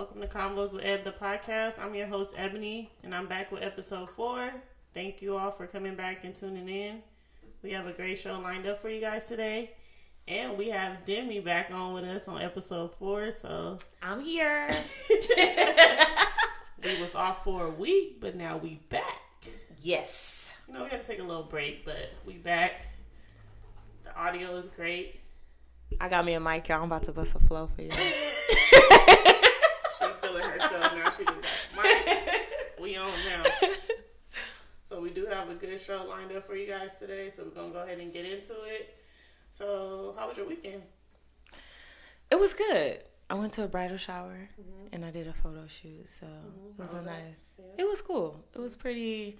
Welcome to Combos with Eb, the podcast. I'm your host, Ebony, and I'm back with episode four. Thank you all for coming back and tuning in. We have a great show lined up for you guys today. And we have Demi back on with us on episode four, so I'm here. we was off for a week, but now we back. yes. You know, we had to take a little break, but we back. The audio is great. I got me a mic, y'all. I'm about to bust a flow for you. Herself now. She just Mike. We on now. So we do have a good show lined up for you guys today. So we're gonna go ahead and get into it. So how was your weekend? it was good. I went to a bridal shower mm-hmm. and I did a photo shoot, so mm-hmm. it was How a nice. Yeah. It was cool. It was pretty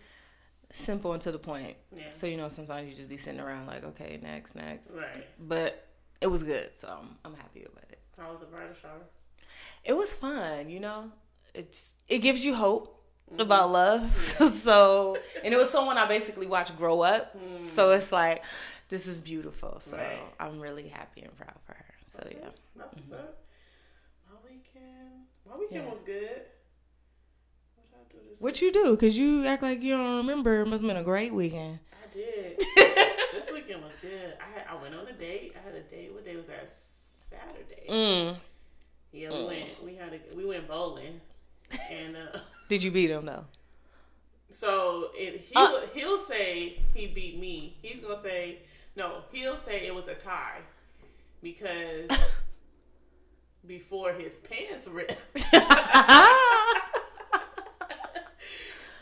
simple and to the point. Yeah. So you know, sometimes you just be sitting around like, okay, next, next. Right. But it was good, so I'm, I'm happy about it. How was the bridal shower? It was fun, you know. It's it gives you hope about mm-hmm. love. so and it was someone I basically watched grow up. Mm. So it's like this is beautiful. So Right. I'm really happy and proud for her. So yeah. That's what's mm-hmm. up. My weekend. My weekend Yeah. was good. What did I do this What you do? Cause you act like you don't remember. It must have been a great weekend. I did. this weekend was good. I had I went on a date. I had a date. What day was that? Saturday. Mm. Yeah, we went. We had a we went bowling, and uh, Did you beat him though? so it he Uh. will he'll say he beat me. He's gonna say no. He'll say it was a tie because before his pants ripped,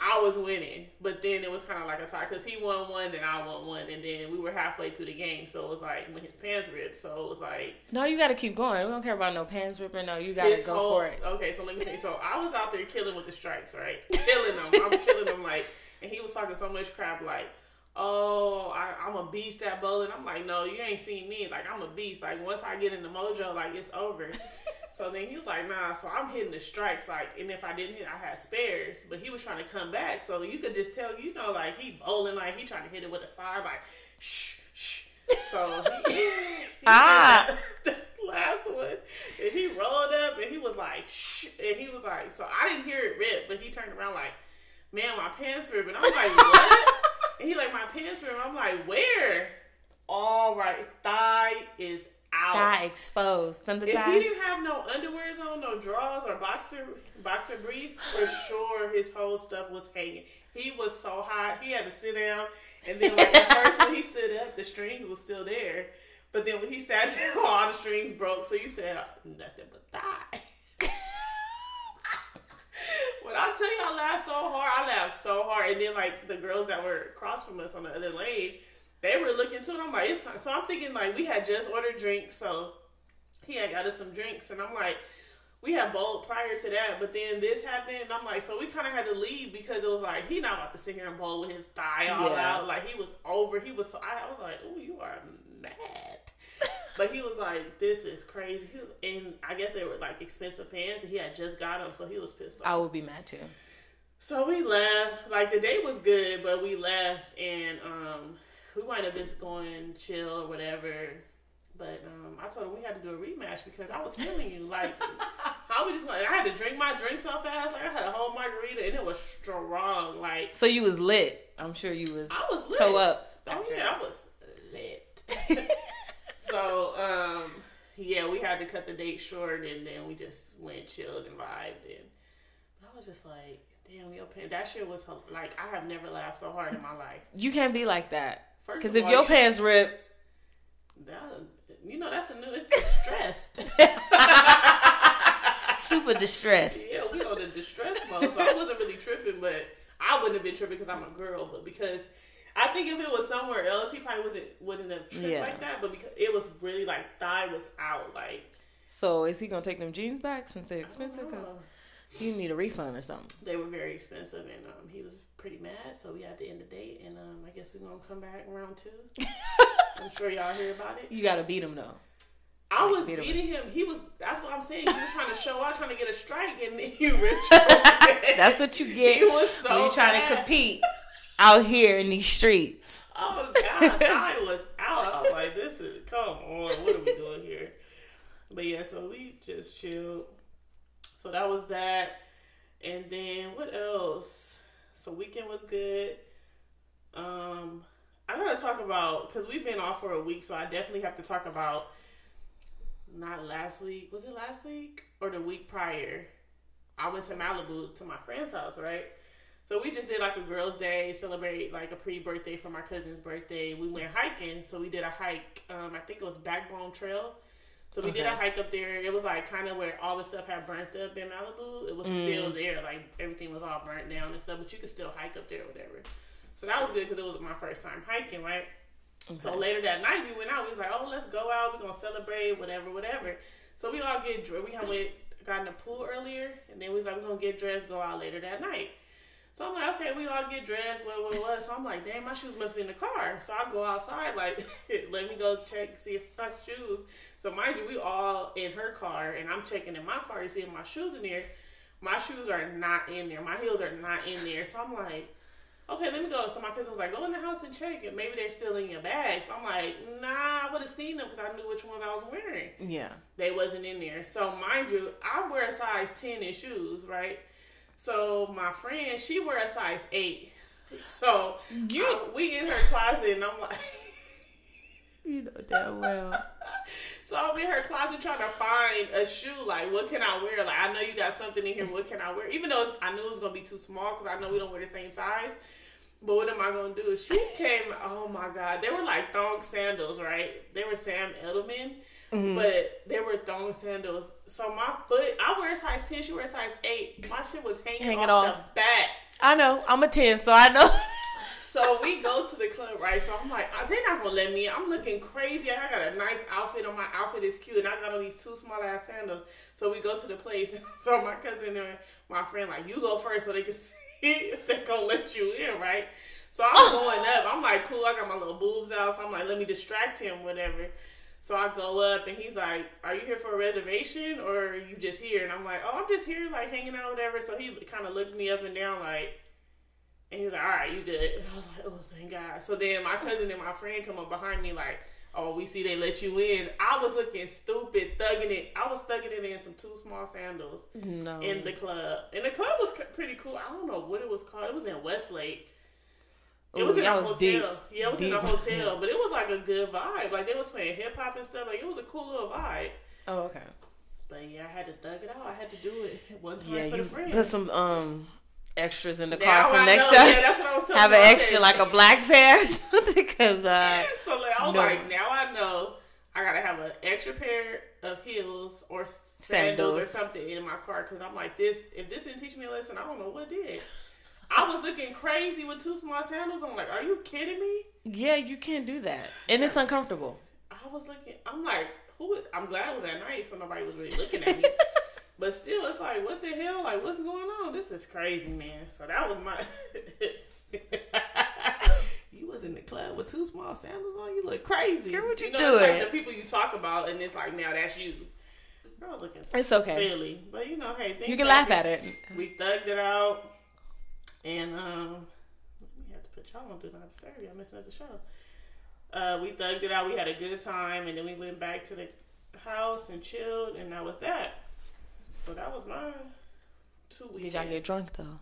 I was winning. But then it was kind of like a tie because he won one and I won one, and then we were halfway through the game, so it was like when his pants ripped. So it was like no, you got to keep going. We don't care about no pants ripping. No, you got to go whole- for it. Okay, so let me you. So I was out there killing with the strikes, right? Killing them. I'm killing them like, and he was talking so much crap like, "Oh, I, I'm a beast at bowling." I'm like, "No, you ain't seen me. Like I'm a beast. Like once I get in the mojo, like it's over." so then he was like, "Nah." So I'm hitting the strikes like, and if I didn't hit, I had spares. But he was trying to come back, so you could just tell, you know, like he bowling, like he trying to hit it with a side, like, shh, shh. So he, he Ah. the last one, and he rolled up and he was like, shh, and he was like, so I didn't hear it rip, but he turned around like, man, my pants ripped, and I'm like, what? and he like, my pants ripped. I'm like, where? All right, thigh is out. Got exposed. Some of the If he didn't have no underwears on, no drawers or boxer boxer briefs, for sure his whole stuff was hanging. He was so hot, he had to sit down. And then like at first when he stood up, the strings was still there. But then when he sat down, all the strings broke. So he said nothing but thigh. when I tell you I laughed so hard, I laughed so hard. And then like the girls that were across from us on the other lane, they were looking too. And I'm like, it's time. so I'm thinking like we had just ordered drinks, so he had got us some drinks, and I'm like, we had bowled prior to that, but then this happened, and I'm like, so we kind of had to leave because it was like he not about to sit here and bowl with his thigh all Yeah. out, like he was over. He was, so, I, I was like, oh, you are mad. But he was like, "This is crazy." He was, and I guess they were like expensive pants, and he had just got them, so he was pissed off. I would be mad too. So we left. Like the day was good, but we left and um we might have just going chill or whatever. But um I told him we had to do a rematch because I was killing you. Like how we just going I had to drink my drink so fast. Like I had a whole margarita and it was strong. Like So you was lit. I'm sure you was. I was lit. toe up. Oh yeah, I was lit. so um yeah, we had to cut the date short and then we just went chilled and vibed and I was just like, damn, your pen that shit was like I have never laughed so hard in my life. You can't be like that. Because if all, your you- pants rip, That, you know that's a new it's distressed. super distressed. yeah, we on the distress mode, so I wasn't really tripping, but I wouldn't have been tripping because I'm a girl, but because I think if it was somewhere else, he probably wasn't wouldn't have tripped Yeah. like that. But because it was really like thigh was out, like So is he gonna take them jeans back since they're expensive? Know. You need a refund or something. they were very expensive, and um, he was pretty mad. So we had to end the date, and um, I guess we're gonna come back round two. I'm sure y'all hear about it. You gotta beat him though. I was beat beating him. He was. That's what I'm saying. He was trying to show out, trying to get a strike, and then you pants. That's what you get. He was so when you trying to compete out here in these streets. Oh God, I was out. I was like, "This is come on. What are we doing here?" But yeah, so we just chilled. So that was that. And then what else? So weekend was good. Um, I gotta talk about because we've been off for a week, so I definitely have to talk about not last week. Was it last week or the week prior? I went to Malibu to my friend's house, right? So we just did like a girls' day, celebrate like a pre-birthday for my cousin's birthday. We went hiking, so we did a hike. Um, I think it was Backbone Trail. So we did a hike up there. It was like kind of where all the stuff had burnt up in Malibu. It was mm. still there, like everything was all burnt down and stuff, but you could still hike up there or whatever. So that was good because it was my first time hiking, right? So later that night we went out. We was like, oh, let's go out. We're gonna celebrate, whatever, whatever. So we all get dressed. We had went got in the pool earlier, and then we was like, we're gonna get dressed, go out later that night. So I'm like, okay, we all get dressed, what, what, what. So I'm like, damn, my shoes must be in the car. So I go outside, like, let me go check see if my shoes. So mind you, we all in her car, and I'm checking in my car to see if my shoes in there. My shoes are not in there. My heels are not in there. So I'm like, okay, let me go. So my cousin was like, go in the house and check it. Maybe they're still in your bag. So I'm like, nah, I would have seen them because I knew which ones I was wearing. Yeah. They wasn't in there. So mind you, I wear a size 10 in shoes, right? So my friend, she wear a size 8. So You- I- we in her closet and I'm like, You know damn well. So I'm in her closet trying to find a shoe. Like, what can I wear? Like, I know you got something in here. What can I wear? Even though I knew it was gonna be too small because I know we don't wear the same size. But what am I gonna do? She came. Oh my god, they were like thong sandals, right? They were Sam Edelman, mm-hmm. but they were thong sandals. So my foot, I wear a size ten. She wear a size eight. My shit was hanging, Hanging off, off. the back. I know. I'm a 10, so I know. So we go to the club, right? So I'm like, "Ah, they're not gonna let me. in. I'm looking crazy. I got a nice outfit on. My outfit is cute, and I got on these two small ass sandals. So we go to the place. So my cousin and my friend like, you go first, so they can see if they gonna let you in, right? So I'm going up. I'm like, cool. I got my little boobs out. So I'm like, let me distract him, whatever. So I go up, and he's like, "Are you here for a reservation, or are you just here?" And I'm like, "Oh, I'm just here, like hanging out, whatever." So he kind of looked me up and down, like. And he was like, all right, you good. And I was like, oh, thank God. So then my cousin and my friend come up behind me like, oh, we see they let you in. I was looking stupid, thugging it. I was thugging it in some two small sandals No. in the club. And the club was pretty cool. I don't know what it was called. It was in Westlake. It Ooh, was in a hotel. deep. Yeah, it was in a hotel. But it was like a good vibe. Like they was playing hip hop and stuff. Like it was a cool little vibe. oh, okay. But yeah, I had to thug it out. I had to do it one time Yeah, for you the friends. put some um extras in the Now car for I next know. time. Yeah, that's what I was telling Have an extra like a black pair or something because uh So like, I was No. like, now I know I gotta have an extra pair of heels or sandals, or something in my car because I'm like this. If this didn't teach me a lesson, I don't know what did. I was looking crazy with two small sandals. I'm like, are you kidding me? yeah, you can't do that. And it's uncomfortable. I was looking. I'm like, who? is- I'm glad it was at night, so nobody was really looking at me. but still, it's like, what the hell? Like, what's going on? This is crazy, man. So that was my. you was in the club with two small sandals on. You look crazy. Girl, what you know, doing? Like the people you talk about, and it's like now that's you. Girl, looking It's okay. silly, but you know, hey, You can laugh at it. We thugged it out, and um, we have to put y'all on Do Not Disturb. Y'all missing out the show. Uh, we thugged it out. We had a good time, and then we went back to the house and chilled, and that was that. So that was my two weeks. Did y'all get drunk though?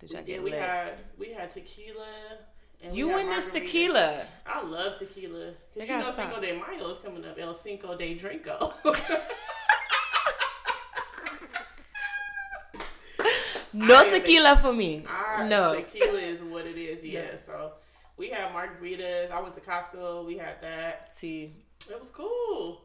Did y'all get we lit? had we had tequila. And you and this tequila. I love tequila. They Cause you know stop. Cinco de Mayo is coming up. El Cinco de Drinko. No I tequila for me. Ah, no. tequila is what it is. Yeah. No. So we had margaritas. I went to Costco. We had that. See, It was cool.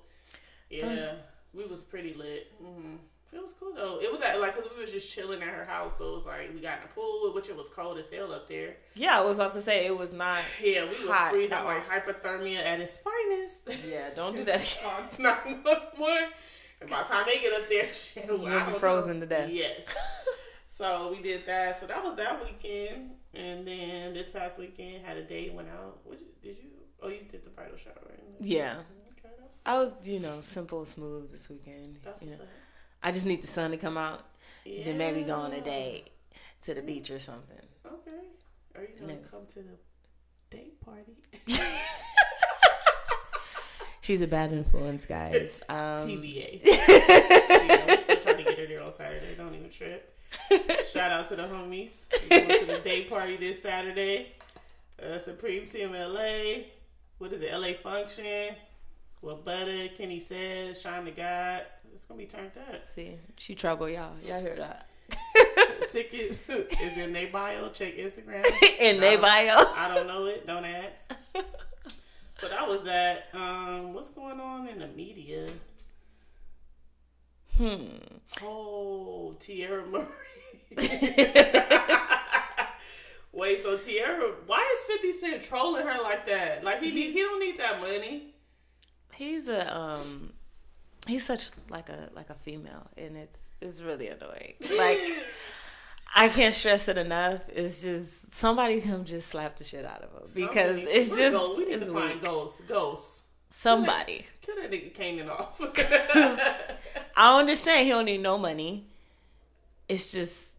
Yeah, we was pretty lit. hmm It was cool though. It was at, like because we was just chilling at her house, so it was like we got in the pool, which it was cold as hell up there. yeah, I was about to say it was not. Yeah, we Hot freezing like hypothermia at its finest. Yeah, don't do that. Uh, not one. And by the time they get up there, shit, You'll be frozen know. to death. Yes. so we did that. So that was that weekend, and then this past weekend had a date. Went out. What did you? Oh, you did the bridal shower, right? Yeah, Okay, I was you know simple, smooth this weekend. that's You know. I just need the sun to come out, then maybe go on a Yeah. date to the beach or something. Okay. Are you gonna come to the date party? She's a bad influence, guys. Um, TBA. yeah, we're still trying to get her there on Saturday. Don't even trip. Shout out to the homies. We going to the day party this Saturday. Uh, Supreme Team LA. What is it? LA Function. With Butter, Kenny says, Shine the God. It's gonna be turned up. See, she trouble y'all. Y'all hear that? Tickets is in their bio. Check Instagram. In their bio. I don't know it. Don't ask. So that was that. Um, what's going on in the media? Hmm. Oh, Teairra Mari. Wait, so Teairra, why is Fifty Cent trolling her like that? Like he he don't need that money. He's a um he's such like a like a female and it's it's really annoying. Like I can't stress it enough. It's just somebody come just slap the shit out of him because Somebody- it's just we need it's to find weak. ghosts. Ghosts. Somebody. Kill that nigga Kanan off. I understand. He don't need no money. It's just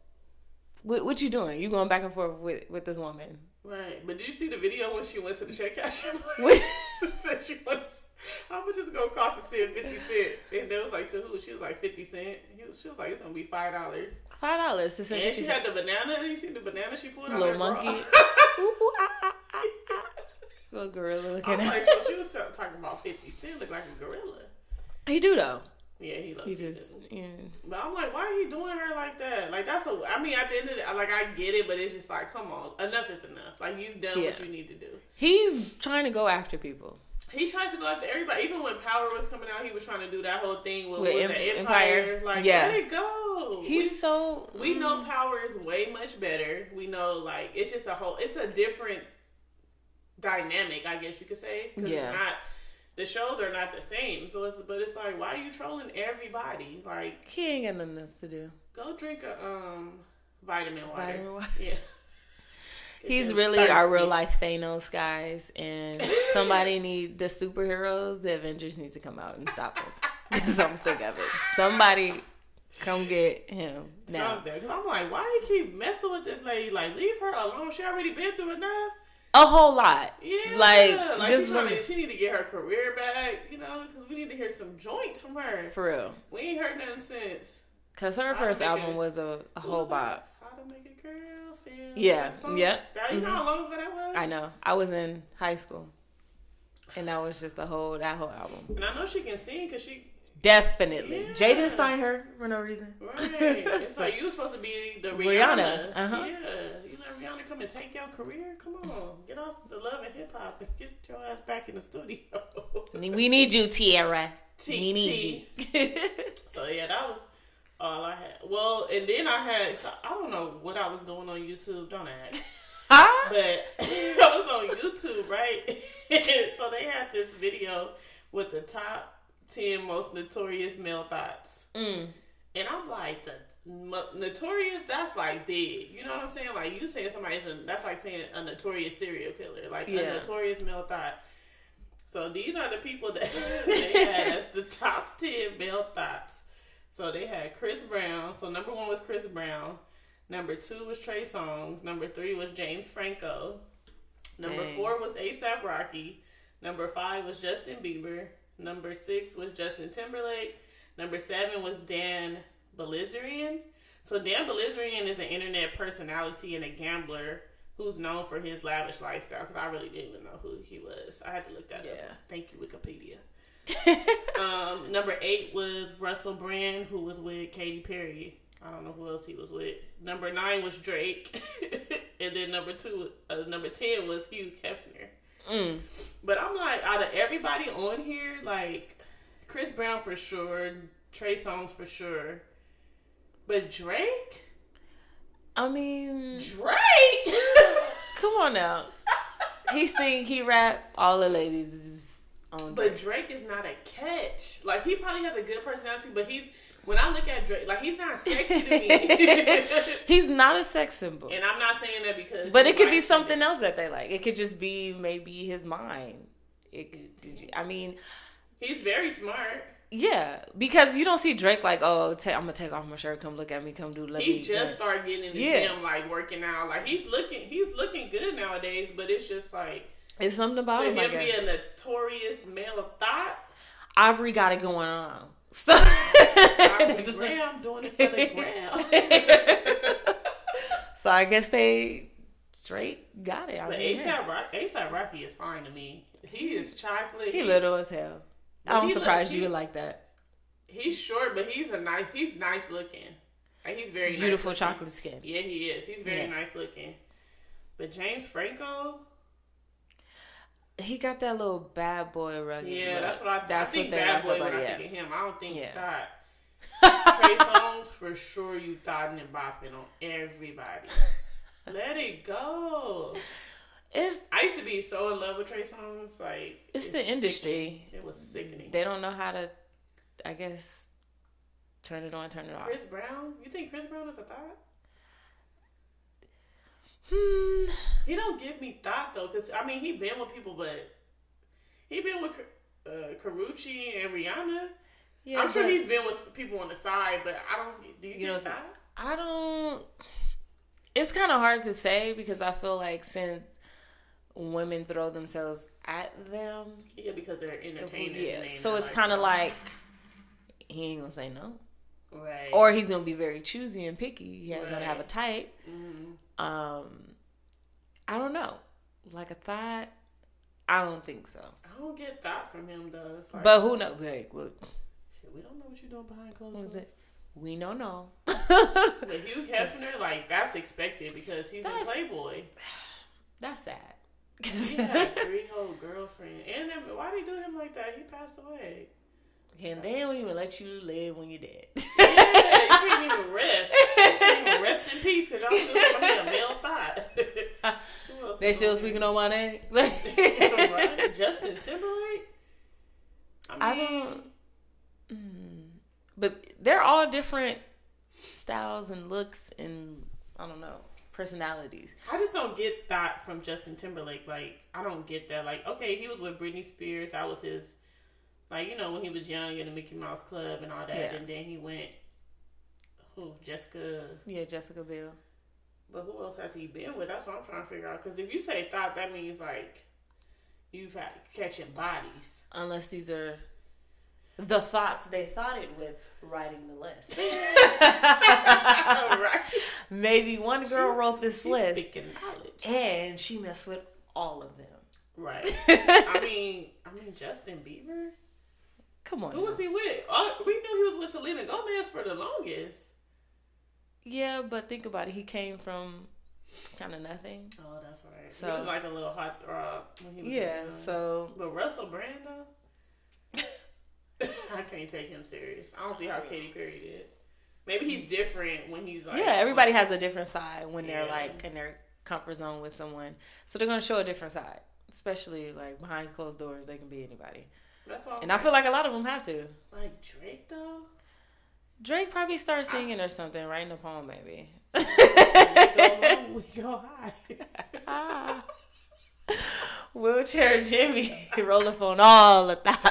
what, what you doing? You going back and forth with with this woman? Right, but did you see the video when she went to the check casher? Said she wants. How much is it gonna cost to send fifty cent? And they was like to who? She was like fifty cent. He was, she was like it's gonna be five dollars. Five dollars And she fifty had the banana. You see the banana she pulled out little monkey. Ooh, ooh, ah, ah, ah, ah. Little gorilla looking I'm at. like, so she was talking about fifty cent. Look like a gorilla. He do though. Yeah, he loves He just too. yeah. But I'm like, why are you doing her like that? Like that's a. I mean, at the end of the, like I get it, but it's just like, come on, enough is enough. Like you've done what you need to do. He's trying to go after people. He tries to go after everybody. Even when Power was coming out, he was trying to do that whole thing with, With Em- the Empire. Empire. Like, Yeah. let it go. He's so we, we know mm. Power is way much better. We know like it's just a whole. It's a different dynamic, I guess you could say. 'cause Yeah. It's not. The shows are not the same. So it's but it's like, why are you trolling everybody? Like, he ain't got nothing else to do. go drink a um vitamin water. Vitamin water. Yeah. He's really thirsty. our real life Thanos, guys, and somebody need the superheroes. The Avengers need to come out and stop him because I'm sick of it. Somebody come get him now. Something. Cause I'm like, why do you keep messing with this lady? Like, leave her alone. She already been through enough. A whole lot. Yeah, Like, like just trying to, she need to get her career back, you know, because we need to hear some joints from her. for real. We ain't heard nothing since. Cause her first album it- was a, a whole bop. How to make a girl feel? Yeah, song? yeah. That, you know how long ago that was? I know. I was in high school, and that was just the whole that whole album. And I know she can sing because she. Definitely, Yeah. Jaden signed her for no reason. Right. it's like you were supposed to be the Rihanna. Rihanna, uh-huh. Yeah. You Rihanna come and take your career? Come on. Get off the love and hip hop and get your ass back in the studio. We need you, Teairra. T- we need T. you. So yeah, that was all I had. Well, and then I had so I don't know what I was doing on YouTube. Don't ask. Huh? But I was on YouTube, right? so they had this video with the top ten most notorious male thoughts, Mm. and I'm like, the notorious. That's like big. You know what I'm saying? Like you saying somebody's a, that's like saying a notorious serial killer, like Yeah. a notorious male thought. So these are the people that they had as the top ten male thoughts. So they had Chris Brown. So number one was Chris Brown. Number two was Trey Songz. Number three was James Franco. Number Dang. four was ASAP Rocky. Number five was Justin Bieber. Number six was Justin Timberlake. Number seven was Dan Bilzerian. So Dan Bilzerian is an internet personality and a gambler who's known for his lavish lifestyle. Because I really didn't even know who he was. I had to look that Yeah. up. Thank you, Wikipedia. Um, number eight was Russell Brand, who was with Katy Perry. I don't know who else he was with. Number nine was Drake, and then number two, uh, number ten was Hugh Hefner. Mm. But I'm like, out of everybody on here, like Chris Brown for sure, Trey Songz for sure, but Drake, I mean, Drake. come on now. He sing, he rap. All the ladies is on. But Drake. Drake is not a catch. Like he probably has a good personality, but he's when I look at Drake, like he's not sexy to me. He's not a sex symbol. and I'm not saying that because, But it could be something else that they like. It could just be maybe his mind. It did you, I mean, He's very smart. Yeah, because you don't see Drake like, oh, ta- I'm gonna take off my shirt, come look at me, come do let He me. just started getting in the Yeah. gym, like working out. Like he's looking, he's looking good nowadays. But it's just like it's something about him. him be a notorious male of thought. Aubrey got it going on. So Aubrey Graham doing it for the gram. So I guess they Drake got it. I But. ASAP Rock, ASAP Rocky is fine to me. He is chocolate. he little as hell. But I'm he surprised look- you he- like that. He's short, but he's a nice. He's nice looking. Like he's very Beautiful nice chocolate skin. Yeah, he is. He's very Yeah. nice looking. But James Franco, He got that little bad boy rugged. yeah, look. that's what I. That's I think what they bad like boy about when I think of him. I don't think Yeah. that. Trey Songz for sure. You thought and bopping on everybody. Let it go. It's I used to be so in love with Trey Songz. Like it's the industry. sickening. It was sickening. They don't know how to, I guess, turn it on, turn it off. Chris Brown. You think Chris Brown is a thought? Hmm. He don't give me thought though, cause I mean he been with people, but he been with uh, Karrueche and Rihanna. Yeah, I'm sure he's been with people on the side, but I don't. Do you, You get know, thought? I don't. It's kind of hard to say because I feel like since women throw themselves at them, Yeah, because they're entertainers. yeah. they So it's kind of like he ain't gonna say no, right. or he's gonna be very choosy and picky. He ain't gonna have a Right. type. Mhm. Um, I don't know. Like a thought, I don't think so. I don't get that from him though. Like, But who knows? Like, what, shit, we don't know what you're doing behind closed doors. we don't know. But Hugh Hefner, like that's expected because he's That's- a playboy. That's sad. He had three whole girlfriend, and then why they do him like that? He passed away. and they don't even let you live when you're dead. Yeah, you can't even rest. You can't even rest in peace because y'all still gonna be a male thought. They still speaking on my name. right? Justin Timberlake. I mean, don't. Mm, but they're all different styles and looks and I don't know personalities. I just don't get that from Justin Timberlake. Like, I don't get that. Like, okay, he was with Britney Spears. That was his, like, you know, when he was young in the Mickey Mouse Club and all that. Yeah. And then he went, who? Jessica. Yeah, Jessica Biel. But who else has he been with? That's what I'm trying to figure out. Because if you say thought, that means, like, you've had catching bodies. Unless these are the thoughts they thought it with writing the list. right? Maybe one girl wrote this list and she messed with all of them. Right. I mean, I mean Justin Bieber. Come on. Who now. was he with? Oh, we knew he was with Selena Gomez for the longest. Yeah, but think about it. He came from kind of nothing. Oh, that's right. So- he was like a little hot throb when he was Yeah, so But Russell Brand though, I can't take him serious. I don't see how Katy Perry did. Maybe he's different when he's like yeah, everybody has a different side when they're Yeah. like in their comfort zone with someone. So they're gonna show a different side, especially like behind closed doors. They can be anybody, That's why. and I feel like a lot of them have to. like Drake though. Drake probably started singing or something, writing a poem, maybe. We go low, we go high. ah. Wheelchair Jimmy, roll up on all the thoughts.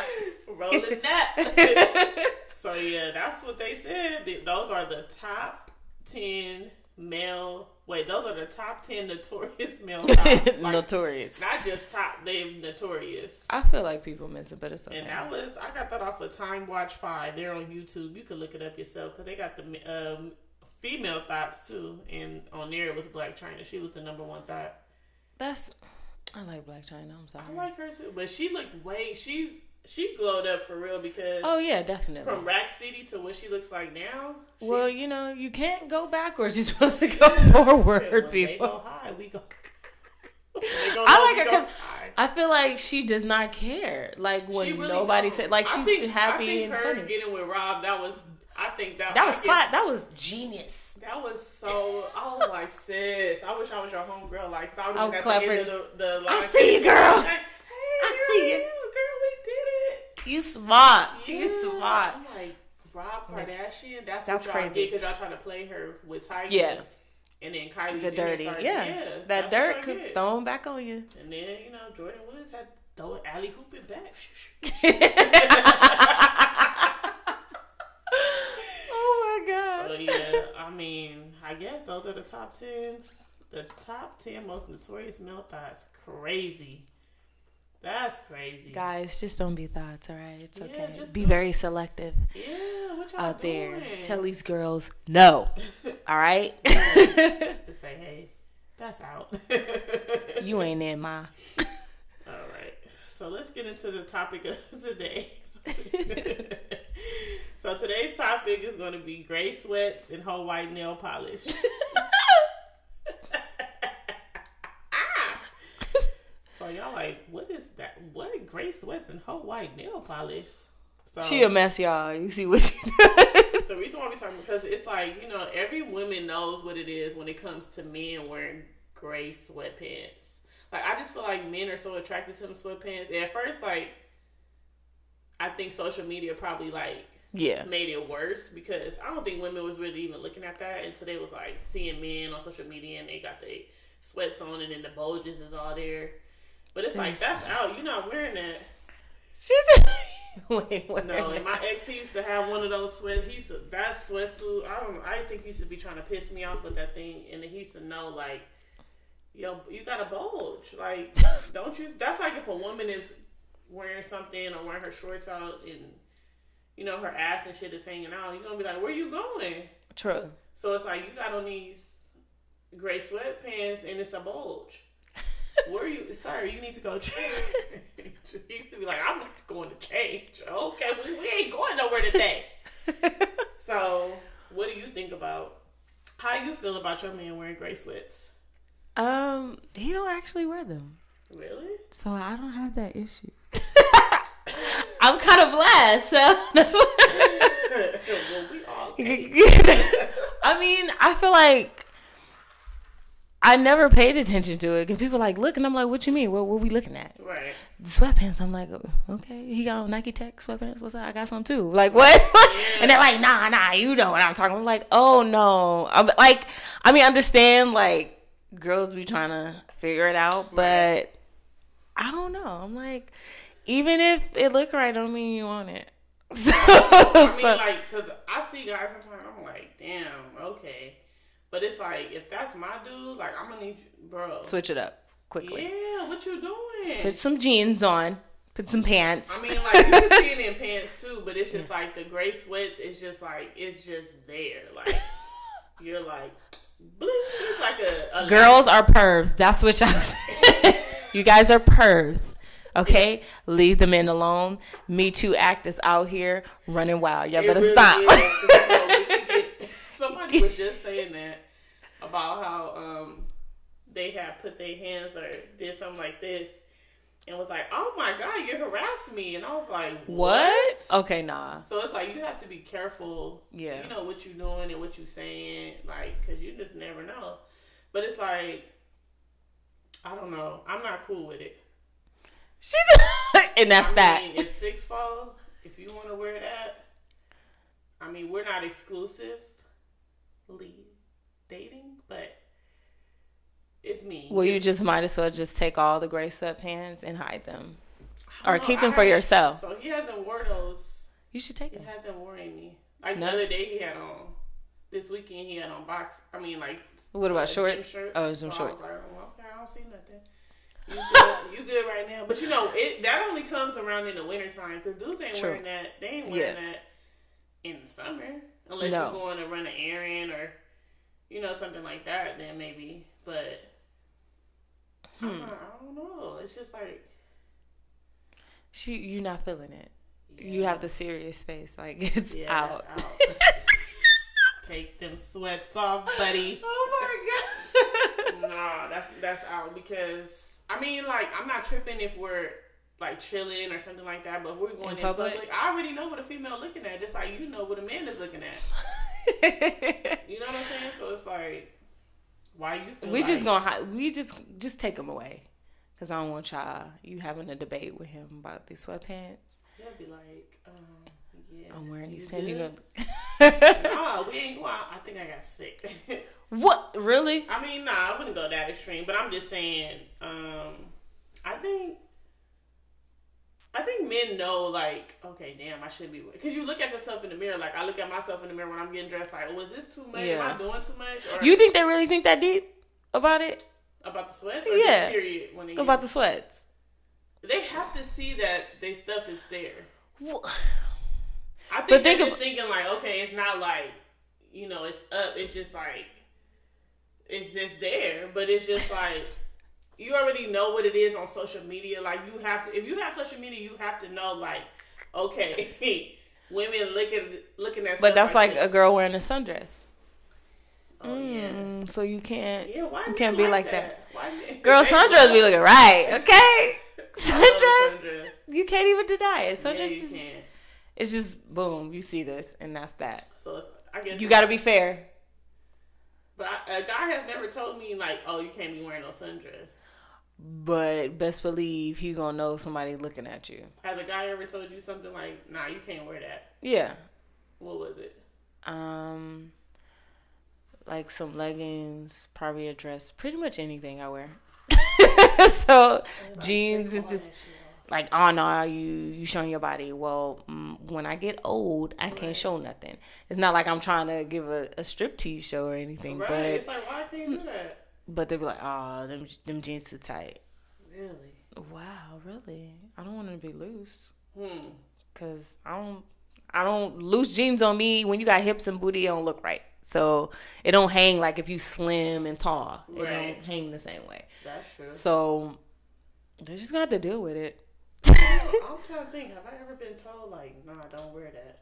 Rolling that. so yeah, that's what they said. Those are the top ten male. Wait, those are the top ten notorious male. Like, Notorious. Not just top, they notorious. I feel like people miss it, but it's okay. And that was I got that off of Time Watch Five. They're on YouTube. You can look it up yourself because they got the um, female thoughts too. And on there it was Blac Chyna. She was the number one thought. That's. I like Blac Chyna. I'm sorry. I like her too, but she looked way. She's she glowed up for real because oh yeah, definitely. from Rack City to what she looks like now. She, Well, you know, you can't go backwards. You're supposed to go forward, they people. go high, we go. I like her go 'cause high. I feel like she does not care. Like when really nobody don't. said, like she's think- happy I think and her funny. getting with Rob, that was. I think that That was flat. That was genius. That was so. I was like, sis, I wish I was your homegirl. Like, so I would Oh, have clever. at the end of the, the line. I see you, girl. Hey, I see you. Girl, we did it. You smart. Yeah. You smart. I'm like, Rob Kardashian. That's, That's what y'all crazy. because y'all trying to play her with Tyga. Yeah. And then Kylie The Jenner dirty, started- yeah. That dirt y'all could did. throw him back on you. And then you know Jordyn Woods had throw it alley hoop it back. oh my god. So yeah, I mean, I guess those are the top ten. The top ten most notorious male thoughts. Crazy. That's crazy. Guys, just don't be thoughts, all right? It's Yeah, okay. just Be don't- very selective Yeah, what y'all out there. Tell these girls no. All right? to say, hey, that's out. You ain't in my. All right. So let's get into the topic of today. so today's topic is going to be gray sweats and whole white nail polish. Ah! So y'all like, what is that? What gray sweats and whole white nail polish? So She a mess, y'all. You see what she does? the reason why we talking because it's like you know every woman knows what it is when it comes to men wearing gray sweatpants. Like I just feel like men are so attracted to them sweatpants. And at first, like I think social media probably like Yeah. made it worse because I don't think women was really even looking at that until they was like seeing men on social media and they got the sweats on and then the bulges is all there. But it's like that's out. You're not wearing that. She's wait, wait. No, and my ex he used to have one of those sweat. He used to that sweatsuit. I don't. I think he used to be trying to piss me off with that thing, and then he used to know like, yo, you got a bulge. Like, don't you? That's like if a woman is wearing something or wearing her shorts out and you know her ass and shit is hanging out. You're gonna be like, where you going? True. So it's like you got on these gray sweatpants and it's a bulge. Where you, Sorry, You need to go change. he used to be like, I'm going to change. Okay, we, we ain't going nowhere today. so, what do you think about? How you feel about your man wearing gray sweats? Um, he don't actually wear them, Really? so I don't have that issue. I'm kind of blessed. So that's well, we all. I mean, I feel like I never paid attention to it because people like look, and I'm like, "What you mean? What, what we looking at?" Right. Sweatpants. I'm like, "Okay, he got on Nike Tech sweatpants. What's up? I got some too." Like what? and they're like, "Nah, nah, you know what I'm talking." I'm like, "Oh no." I'm like, I mean, understand like girls be trying to figure it out, but I don't know. I'm like, even if it look right, don't mean you want it. So, I mean, like, cause I see guys sometimes. I'm like, damn, okay. But it's like, if that's my dude, like, I'm gonna need you, bro. switch it up quickly. Yeah, what you doing? Put some jeans on. Put some pants. I mean, like you can see it in pants too, but it's just like the gray sweats. It's just like it's just there. Like you're like. It's like a, a Girls are pervs. That's what y'all say. you guys are pervs. Okay? Leave the men alone. Me Too act is out here running wild. Y'all It better really stop. is, 'cause, you know, we can get- somebody was just saying that about how um they had put their hands or did something like this. And was like, oh my god, you harassed me, and I was like, what? Okay, nah. So it's like you have to be careful. Yeah. You know what you're doing and what you're saying, like, because you just never know. But it's like, I don't know. I'm not cool with it. She's a and that's I that. if six fall, if you want to wear that, I mean, we're not exclusively dating, but it's me. Well, you just might as well just take all the gray sweatpants and hide them. Or know, keep I them for haven't- yourself. So he hasn't worn those. You should take He them. hasn't worn any. Like No? the other day, he had on. This weekend, he had on box. I mean, like. What about uh, shorts? shirts. Oh, some So shorts. I was like, oh, okay, I don't see nothing. You good, you good right now. But you know, it that only comes around in the wintertime because dudes ain't True. wearing that. They ain't wearing Yeah. that in the summer unless No. you're going to run an errand or you know something like that. Then maybe, but Hmm. I, don't, I don't know. It's just like She, you're not feeling it. You have the serious face. Like it's yeah, out. out. Take them sweats off, buddy. oh my god. nah, that's that's out because I mean, like, I'm not tripping if we're like chilling or something like that, but we're going In in, public? public? I already know what a female looking at, just like you know what a man is looking at. You know what I'm saying? So it's like, why you feel we like, just gonna we just just take him away because I don't want y'all you having a debate with him about these sweatpants. He'll be like, um, yeah, I'm wearing these pants. You gonna Nah, we ain't going. I think I got sick. what? Really? I mean, nah, I wouldn't go that extreme, but I'm just saying. Um, I think, I think men know, like, okay, damn, I should be, because you look at yourself in the mirror. Like, I look at myself in the mirror when I'm getting dressed. Like, oh, was this too much? Yeah. Am I doing too much? Or You think they really think that deep about it? about the sweats? Yeah. Period. When they About the sweats? they have to see that their stuff is there. Wha- I think But they're think just thinking like, okay, it's not like, you know, it's up. It's just like, it's just there, but it's just like you already know what it is on social media. Like you have to, if you have social media, you have to know like, okay, women looking looking at. But that's like a girl wearing a sundress. Oh, yes. Mm, so you can't. Yeah, why you can't you be like like that. You- Girl, sundress be looking right. Okay, sundress. sundress. You can't even deny it. Yeah, Sundress you is. can. It's just boom. You see this, and that's that. So it's, I guess You got to be fair. But I, a guy has never told me like, oh, you can't be wearing no sundress. But best believe he gonna know somebody looking at you. Has a guy ever told you something like, nah, you can't wear that? Yeah. What was it? Um, like some leggings, probably a dress, pretty much anything I wear. so jeans is just like, oh no, you you showing your body. Well, mm, when I get old, I can't show nothing. It's not like I'm trying to give a, a strip tease show or anything, Right? but it's like, why can't you do that? But they be like, oh, them them jeans too tight. Really? Wow, really? I don't want them to be loose. Hmm. Cause I don't, I don't loose jeans on me. When you got hips and booty, it don't look right. So it don't hang like if you slim and tall. It Right. don't hang the same way. That's true. So they're just gonna have to deal with it. I'm trying to think. Have I ever been told like, nah, don't wear that?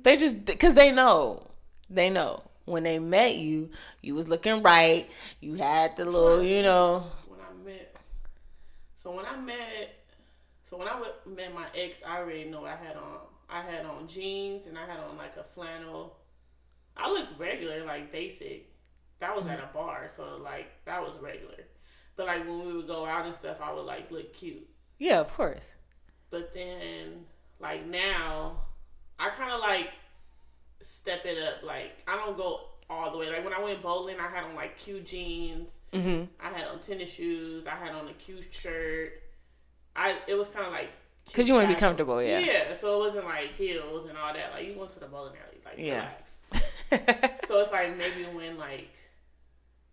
They just because they know, they know when they met you, you was looking right. You had the little, you know. When I met, so when I met, so when I met my ex, I already know I had on, I had on jeans and I had on like a flannel. I looked regular, like basic. That was at a bar, so like that was regular. But like when we would go out and stuff, I would like look cute. Yeah, of course. But then, like now, I kind of like step it up. Like I don't go all the way. Like when I went bowling, I had on like cute jeans. hmm I had on tennis shoes. I had on a cute shirt. I it was kind of like Cause you want to be comfortable, yeah. Yeah, so it wasn't like heels and all that. Like you went to the bowling alley, like Yeah. relax. So it's like maybe when like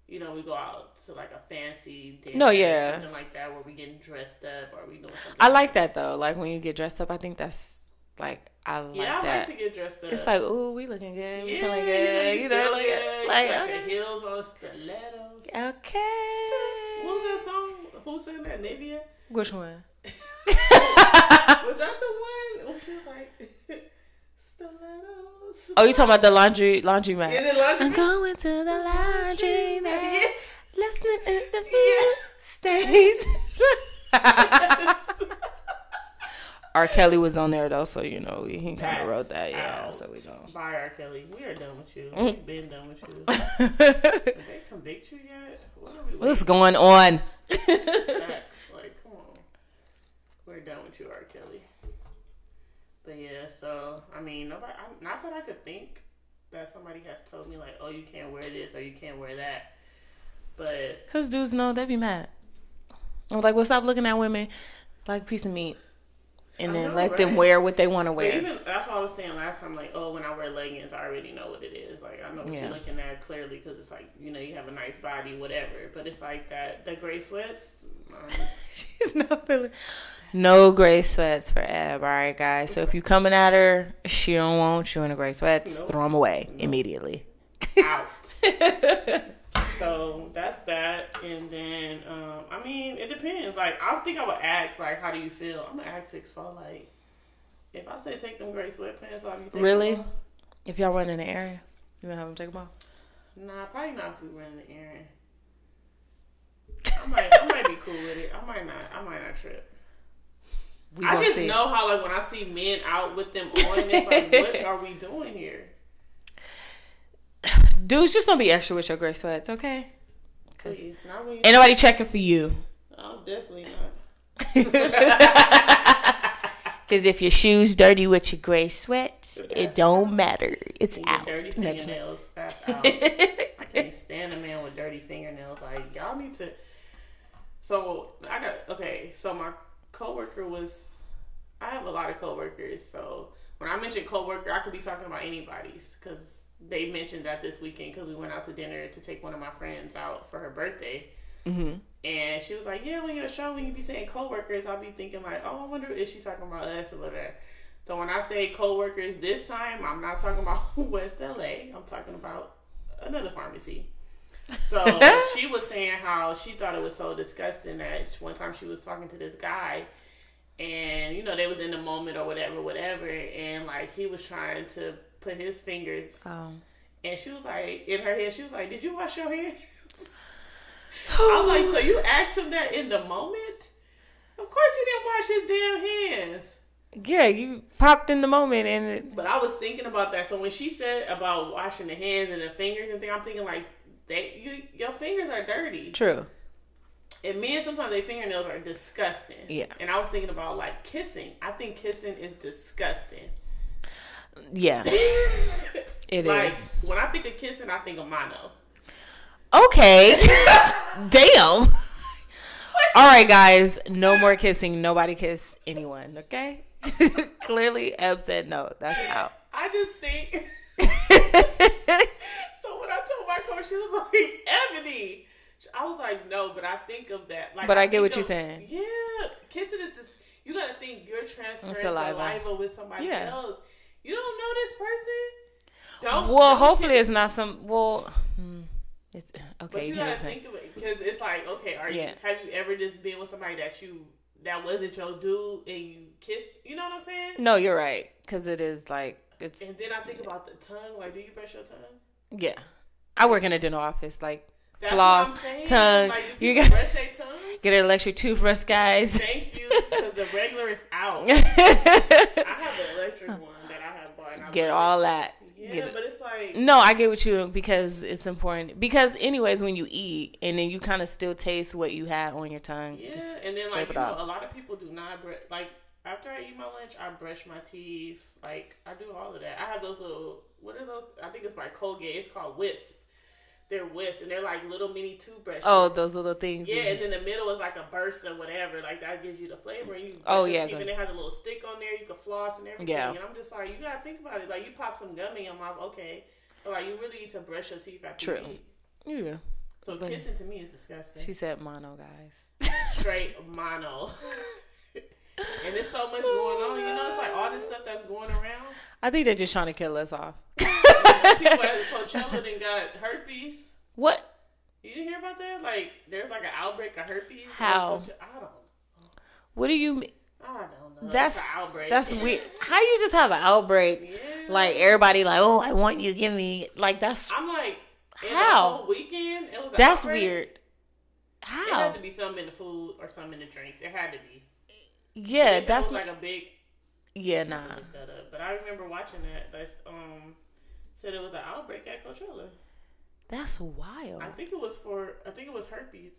you know we go out to like a fancy dinner, No, or yeah. something like that where we getting dressed up or we doing something. I like that though. Like when you get dressed up, I think that's like I like Yeah, I that. like to get dressed up. It's like, ooh, we looking good. We yeah, feeling good. You know, like, good. like you okay. your heels on stilettos. okay. What was that song? Who sang that? Nivea. Which one? Was that the one? When she was like stilettos. Oh, you talking about the laundry laundry mat? Laundry? I'm going to the laundry mat. Yeah. Listening in the Yeah. stays. R. Kelly was on there though, so you know he kind of wrote that. Yeah, out. so we know. Bye, R. Kelly. We are done with you. Mm. We've been done with you. Did they convict you yet? What are we What's going on? Like, come on. We're done with you, R. Kelly. But yeah, so I mean, nobody. I, not that I could think that somebody has told me like, oh, you can't wear this or you can't wear that. But Cause dudes know they be mad. I'm like, well, stop looking at women like a piece of meat, and then know, let them wear what they want to wear. even that's what I was saying last time. Like, oh, when I wear leggings, I already know what it is. Like, I know what Yeah. you're looking at clearly because it's like you know you have a nice body, whatever. But it's like that the gray sweats. Um, She's not feeling. No gray sweats for Ab. All right, guys. So if you're coming at her, she don't want you in the gray sweats. Nope. Throw them away immediately. out. so that's that, and then um, I mean it depends. Like I think I would ask like, how do you feel? I'm gonna ask six four. Like if I say take them gray sweatpants off, you take Really? Them off? Really? If y'all run in the area, you gonna have them take them off. Nah, probably not if we run in the area. I might, I might be cool with it. I might not. I might not trip. We I just see. know how like when I see men out with them on, it's like, what are we doing here? Dudes, just don't be extra with your gray sweats, okay? Please, not when ain't nobody checking for you. Oh, definitely not. Cause if your shoes dirty with your gray sweats, it don't matter. It's out. dirty fingernails. That's out. I can't stand a man with dirty fingernails. Like y'all need to. So I got okay. So my coworker was. I have a lot of coworkers. So when I mention coworker, I could be talking about anybody's because they mentioned that this weekend because we went out to dinner to take one of my friends out for her birthday. Mhm. And she was like, "Yeah, when you're show, when you be saying coworkers, I'll be thinking like, oh, I wonder if she's talking about us or whatever." So when I say coworkers this time, I'm not talking about West LA. I'm talking about another pharmacy. So she was saying how she thought it was so disgusting that one time she was talking to this guy and you know they was in the moment or whatever, whatever, and like he was trying to put his fingers Oh. and she was like in her head, she was like, Did you wash your hands? I'm like, so you asked him that in the moment? Of course he didn't wash his damn hands. Yeah, you popped in the moment and it, But I was thinking about that. So when she said about washing the hands and the fingers and thing, I'm thinking like they you your fingers are dirty. true. And men sometimes their fingernails are disgusting. Yeah. And I was thinking about like kissing. I think kissing is disgusting. Yeah, it is. like when I think of kissing, I think of mono. Okay. Damn. All right, guys. No more kissing. Nobody kiss anyone. Okay. Clearly, Eb said no. That's out. I just think. so when I told my coach, she was like, "Ebony," I was like, "No," but I think of that. Like, But I get think what you're saying. Yeah, kissing is this. You gotta think you're transferring Saliva. saliva. with somebody Yeah. else. You don't know this person. Don't. Well, hopefully it's not some. Well, hmm, it's But okay. you You gotta think of it because it's like, okay, are Yeah. you? Have you ever just been with somebody that you that wasn't your dude and you kissed? You know what I'm saying? No, you're right. Because it is like it's And then I think about the tongue. Like, do you brush your tongue? yeah. I work in a dental office. Like That's floss, what I'm saying. tongue. Like, you got brush their tongues? get an electric toothbrush, guys. Thank you, because the regular is out. I have an electric one that I have bought. And I get love all that. Yeah, Get but it's like No, I get what you because it's important. Because anyways, when you eat and then you kind of still taste what you had on your tongue. yeah, just and then like you know, a lot of people do not. Like after I eat my lunch, I brush my teeth. Like I do all of that. I have those little what are those? I think it's by Colgate. It's called Wisp. They're Wisp, and they're like little mini toothbrushes. Oh, those little things. Yeah, and then the middle is like a burst or whatever. Like that gives you the flavor. And you Oh, yeah, and it has a little stick on there. You can floss and everything. Yeah. And I'm just like, you gotta think about it. Like you pop some gum in mouth, okay. But like you really need to brush your teeth after True. you eat. yeah. So But- kissing to me is disgusting. She said mono, guys. Straight mono. and there's so much going on. You know, it's like all this stuff that's going around. I think they're just trying to kill us off. People at Coachella then got herpes. what? You didn't hear about that? Like, there's like an outbreak of herpes. How? I don't. What do you mean? I don't know. That's an outbreak. that's weird. How you just have an outbreak? Yeah. Like everybody, like, oh, I want you, to give me like that's I'm like, How? whole weekend, it was. That's outbreak? weird. It has to be something in the food or something in the drinks. It had to be. Yeah, that's like a big. yeah, nah. But I remember watching that. That's um said it was an outbreak at Coachella. That's wild. I think it was for. I think it was herpes.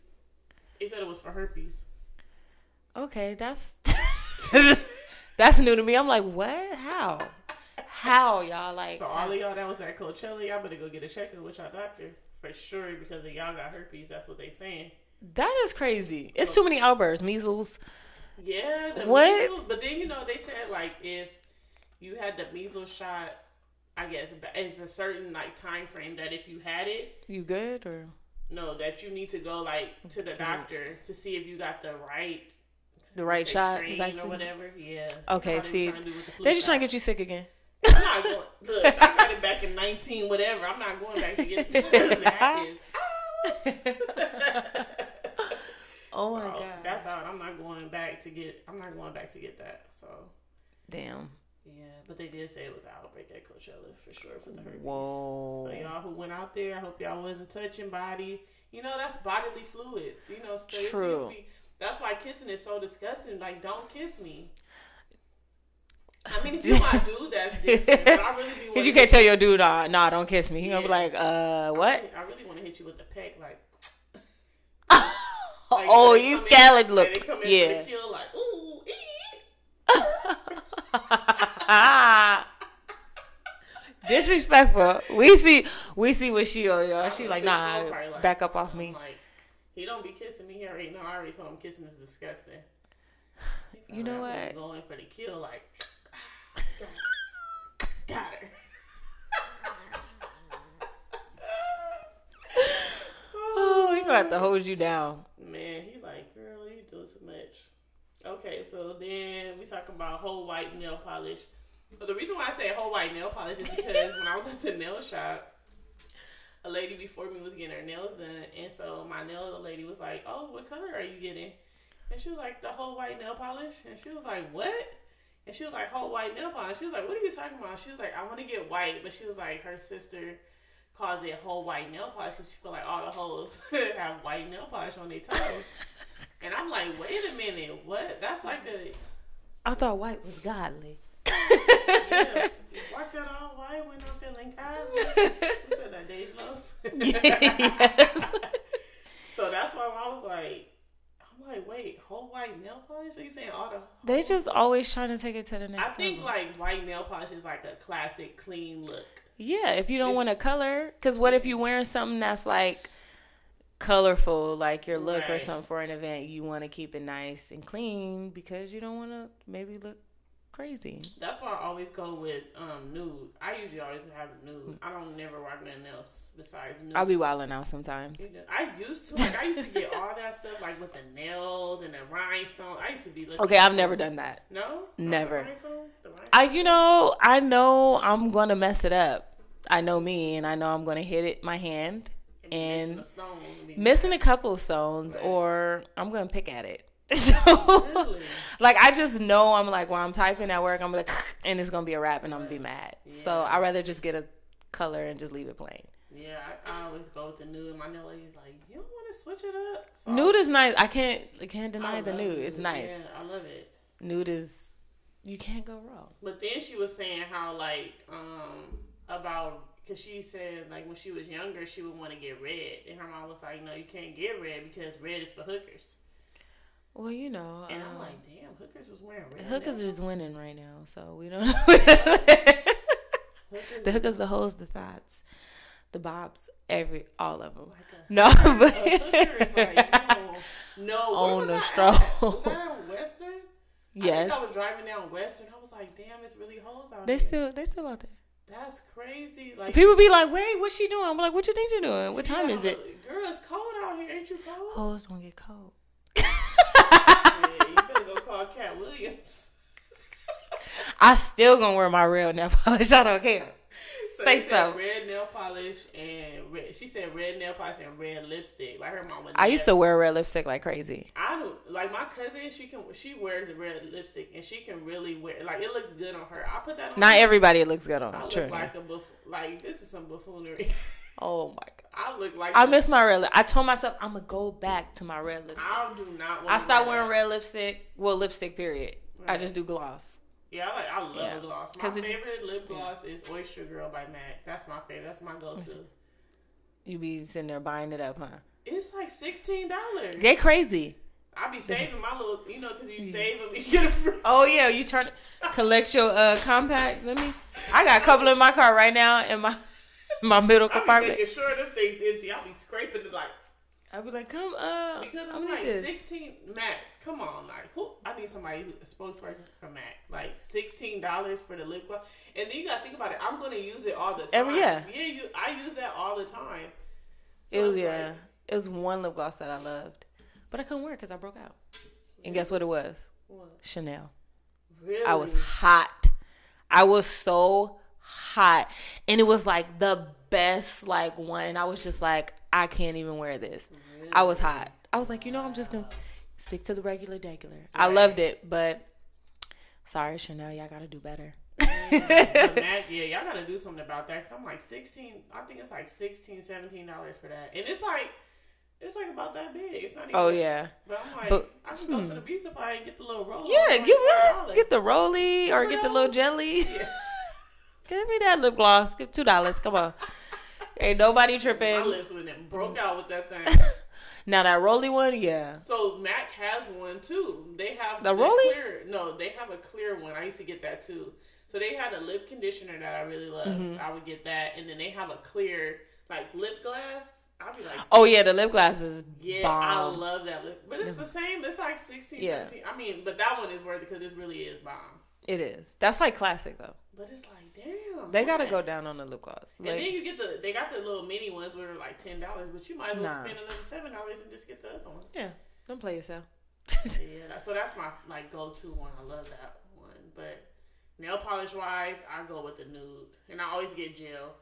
He said it was for herpes. Okay, that's that's new to me. I'm like, what? How? How y'all like? So all of y'all that was at Coachella, y'all better go get a checkup with your doctor for sure because if y'all got herpes. That's what they saying. that is crazy. It's too many outbursts. Measles. Yeah. The What? Measles, but then you know they said like if you had the measles shot, I guess it's a certain like time frame that if you had it, You good or? no, that you need to go like to the doctor to see if you got the right The right shot, vaccine? or whatever. Yeah. Okay, see, trying to do with the They're just shot. trying to get you sick again. I'm not going. Look, I got it back in 19, whatever. I'm not going back to get that. Oh my god. that's out. I'm not going back to get. I'm not going back to get that. So Damn. yeah, but they did say it was an outbreak at Coachella for sure for the herpes. Whoa. So y'all who went out there, I hope y'all wasn't touching body. You know that's bodily fluids. You know, stay True. That's why kissing is so disgusting. Like, don't kiss me. I mean, if you my dude, that's different. But I really be. Cause you can't tell your dude, nah, nah, don't kiss me. He gonna be like, uh, what? I really want to hit you with the peck, like. oh, like, when you scallop look. They come in Yeah. For the kill, like ooh. Disrespectful. We see, we see what she on y'all. She like, nah, like- back up off me. Like, he don't be kissing me. He already know. I already told him kissing is disgusting. You know what? Going for the kill, like. Got her. Oh, he gonna have to hold you down. Man, he's like, girl, you doing too much. Okay, so then we talking about whole white nail polish. But the reason why I say whole white nail polish is because when I was at the nail shop, a lady before me was getting her nails done, and so my nail lady was like, "Oh, what color are you getting?" And she was like, "The whole white nail polish." And she was like, "What?" And she was like, "Whole white nail polish." She was like, "What are you talking about?" She was like, "I want to get white," but she was like, her sister calls it whole white nail polish because she feel like all the hoes have white nail polish on their toes. and I'm like, wait a minute, what? That's like a I thought white was godly. yeah, walk that all white when I'm feeling godly. What's that, that Dej Loaf? yes. So that's why I was like, I'm like, wait, whole white nail polish? Are you saying all the? They just always trying to take it to the next. I think level. like white nail polish is like a classic, clean look. Yeah, if you don't want to color, because what if you're wearing something that's like colorful, like your look or something for an event? You want to keep it nice and clean because you don't want to maybe look crazy. That's why I always go with um nude. I usually always have nude. I don't never rock nothing else besides nude. I'll be wilding out sometimes. You know, I used to like I used to get all that stuff like with the nails and the rhinestone. I used to be looking. Okay, I've never done that. No, Never. The rhinestone? The rhinestone? I, you know, I know I'm gonna mess it up. I know me, and I know I'm gonna hit it my hand And and missing a. Missing a couple of stones, Right. or I'm gonna pick at it. So, Really? like, I just know I'm like, while I'm typing at work, I'm like, and it's gonna be a wrap, and I'm gonna be mad. So Yeah. I rather just get a color and just leave it plain. Yeah, I, I always go with the nude. And my nail lady's like, you don't want to switch it up. So Nude is nice. I can't, I can't I deny the love nude. It's nice. Yeah, I love it. Nude is, you can't go wrong. But then she was saying how like um about because she said like when she was younger she would want to get red and her mom was like no you can't get red because red is for hookers Well, you know, and I'm um, like damn hookers was wearing red hookers nails? is winning right now, so we don't know. The hookers, the hoes, the thoughts, the bobs, every all of them. like No, but hooker is like no no On the I stroll. was that on Western I yes, think I was driving down Western I was like damn it's really hoes out they here still they still out there. that's crazy like People be like, "Wait, what's she doing?" I'm like, "What you think you're doing? What time is it?" girl it's cold out here ain't you cold Hoes don't get cold. Yeah, you better go call Katt Williams I still gonna wear my real nail polish. I don't care. So Say so. Red nail polish and red. She said red nail polish and red lipstick. Like her mama. I used to wear red lipstick like crazy. I don't like my cousin. She can. She wears a red lipstick and she can really wear. Like it looks good on her. I put that on. Not me. everybody looks good on. I look True. like a buff. Like this is some buffoonery. Oh my god. I look like. I miss my red. Lip- I told myself I'm gonna go back to my red lipstick. I do not. Want I stopped wearing red lipstick. Well, lipstick. Period. I just do gloss. Yeah, I like. I love Yeah. a gloss. My 'Cause it just- favorite lip gloss is Oyster Girl by MAC. That's my favorite. That's my go-to. You be sitting there buying it up, huh? It's like sixteen dollars. Get crazy. I be saving my little, you know, because you save them, you get a free. Oh yeah, you turn collect your uh compact. Let me. I got a couple in my car right now in my my middle I be compartment. making sure them things empty. I'll be scraping it like I'll be like, come uh, because I'm like this. sixteen. Mac, come on, like who? I need somebody who a spokesperson for Mac. Like sixteen dollars for the lip gloss, and then you got to think about it. I'm gonna use it all the time. Every- yeah. yeah. You, I use that all the time. So It was yeah. like, It was one lip gloss that I loved, but I couldn't wear it because I broke out. And guess what it was? what? Chanel. Really? I was hot. I was so hot. And it was like the best like one. And I was just like, I can't even wear this. I was hot. I was like, you know, I'm just gonna stick to the regular degular. I loved it, but sorry, Chanel, y'all gotta do better. Yeah, y'all gotta do something about that. Cause I'm like 16. I think it's like 16 17 dollars for that, and it's like. It's like about that big. It's not even. Oh yeah. But I'm like, But- I can go to hmm. the beauty supply and get the little roll. Yeah, get $25. get the roly or get the little jelly. Yeah. Give me that lip gloss. Give two dollars. Come on. Ain't nobody My tripping. lips went and broke out with that thing. Now that roly one, yeah. So Mac has one too. They have The Rolly? Clear, no, they have a clear one. I used to get that too. So they had a lip conditioner that I really love. Mm-hmm. I would get that, and then they have a clear like lip glass. I'd be like, Oh yeah, the lip gloss is yeah, I love that lip. But it's the same. It's like 16, Yeah. 17. I mean, but that one is worth it because this really is bomb. It is. That's like classic though. But it's like, damn, They gotta go down on the lip gloss. And then you get the they got the little mini ones where they're like ten dollars, but you might as well Nah. spend another seven dollars and just get the other one. yeah, don't play yourself. yeah, so that's my like go to one. I love that one. But nail polish wise, I go with the nude, and I always get gel.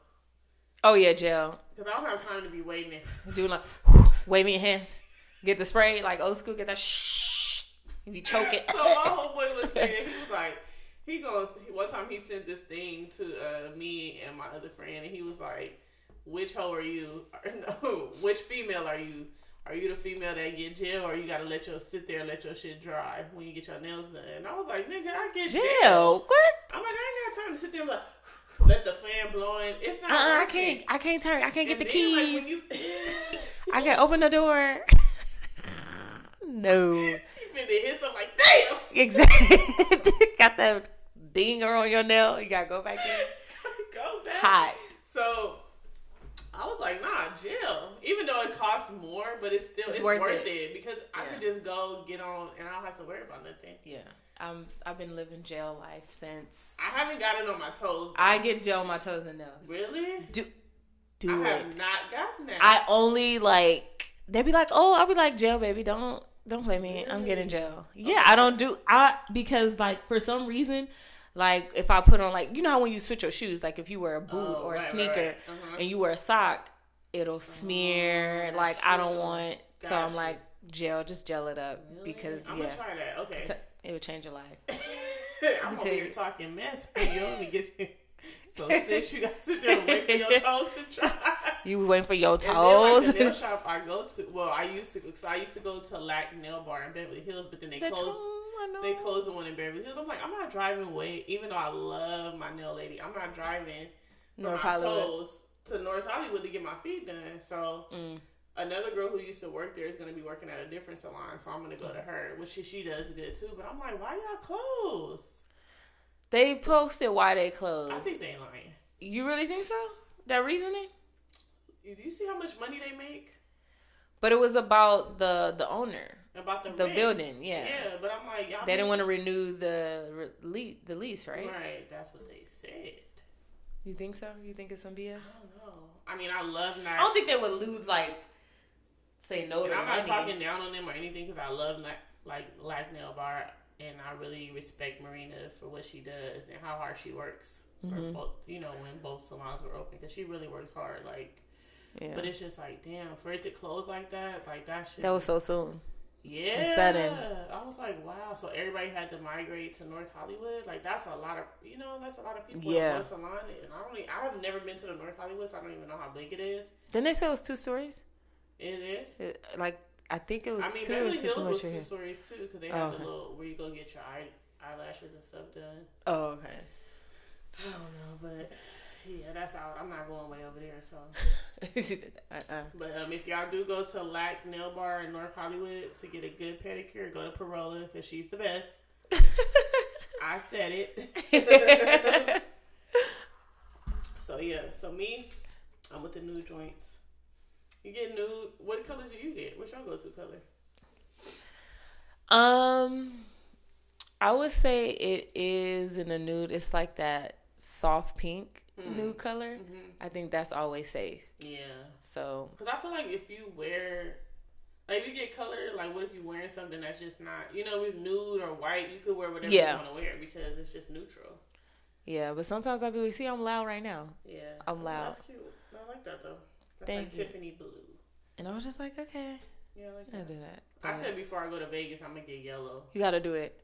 Oh yeah, gel. Because I don't have time to be waiting. Do like wave your hands. Get the spray like old school. Get that shh. And you be choking. So my homeboy was saying he was like, he goes one time he sent this thing to uh, me and my other friend, and he was like, "Which hoe are you? No, which female are you? Are you the female that get jail, or you gotta let your sit there and let your shit dry when you get your nails done?" And I was like, "Nigga, I get jail. Jail. What? I'm like, I ain't got time to sit there and like let the fan blowing. It's not. Uh, I can't. I can't turn. I can't get the like, keys. when you, I can't open the door. no. you hit something like, damn. Exactly. Got dinger on your nail. You gotta go back in. Go back. Hot. So I was like, nah, jail. Even though it costs more, but it's still It's it's, worth worth, it. it. because I Yeah. could just go get on and I don't have to worry about nothing. Yeah. I'm. I've been living jail life since. I haven't gotten on my toes. I get gel on my toes and nails. really? Do. do I Do have not gotten that. I only like they'd be like, oh, I'll be like jail, baby. Don't don't play me. I'm getting jail. Yeah, I don't do I because like for some reason, like if I put on like you know how when you switch your shoes, like if you wear a boot Oh, or a right, right, sneaker right. Uh-huh. and you wear a sock, it'll smear. Oh, like I don't want. So Gotcha. I'm like gel, just gel it up Really? because I'm yeah, try that. Okay. t- it would change your life. I'm over here you. talking mess, but you only get you. So since you gotta sit there and wait for your toes to dry. You waiting for your And then, like, toes? the nail shop I go to, well, I used to, cause I used to go to Lack Nail Bar in Beverly Hills, but then they The closed. toe, They closed the one in Beverly Hills. I'm like, I'm not driving way, even though I love my nail lady. I'm not driving from North my Hollywood. toes to North Hollywood to get my feet done. So Mm. another girl who used to work there is going to be working at a different salon. So I'm going to go to her, which she, she does good too. But I'm like, why y'all closed? They posted why they closed. I think they lying. you really think so? That reasoning? Do you see how much money they make But it was about the the owner, about the the rent? building. Yeah, Yeah, but I'm like, y'all. they didn't want to renew the lease, the lease, right? Right, that's what they said. You think so? You think it's some BS? I don't know. I mean, I love not. I don't think they would lose like say no And to I'm not talking down on them or anything because I love like like Lack Nail Bar and I really respect Marina for what she does and how hard she works. For Mm-hmm. both, you know, when both salons were open because she really works hard. Like, yeah, but it's just like, damn, for it to close like that, like that shit. that was so soon. Yeah. sudden. I was like, wow. So everybody had to migrate to North Hollywood. Like that's a lot of, you know, that's a lot of people Yeah. in salon. And I don't, e- I have never been to the North Hollywood, so I don't even know how big it is. Didn't they say it was two stories? It is. It, like I think it was I mean, two. Beverly two Hills so was two here. stories too because they Oh, have okay. the little where you go get your eye, eyelashes and stuff done. Oh, okay. I don't know, but yeah, that's out. I'm not going way over there. So, uh-uh. but um, if y'all do go to Lack Nail Bar in North Hollywood to get a good pedicure, go to Parola because she's the best. I said it. so yeah, so me, I'm with the nude joints. You get nude. What colors do you get? What's your go-to color? Um, I would say it is in the nude. It's like that soft pink nude color. Mm-hmm. I think that's always safe. Yeah. So Because I feel like if you wear, like, if you get color, like, what if you're wearing something that's just not, you know, with nude or white, you could wear whatever Yeah. you want to wear because it's just neutral. yeah, but sometimes I be like, see, I'm loud right now, Yeah. I'm Oh, loud. That's cute. I like that, though. That's Thank like you. Tiffany blue. and I was just like, okay, Yeah, I like I'll that. do that. I said before I go to Vegas, I'm going to get yellow. you gotta do it.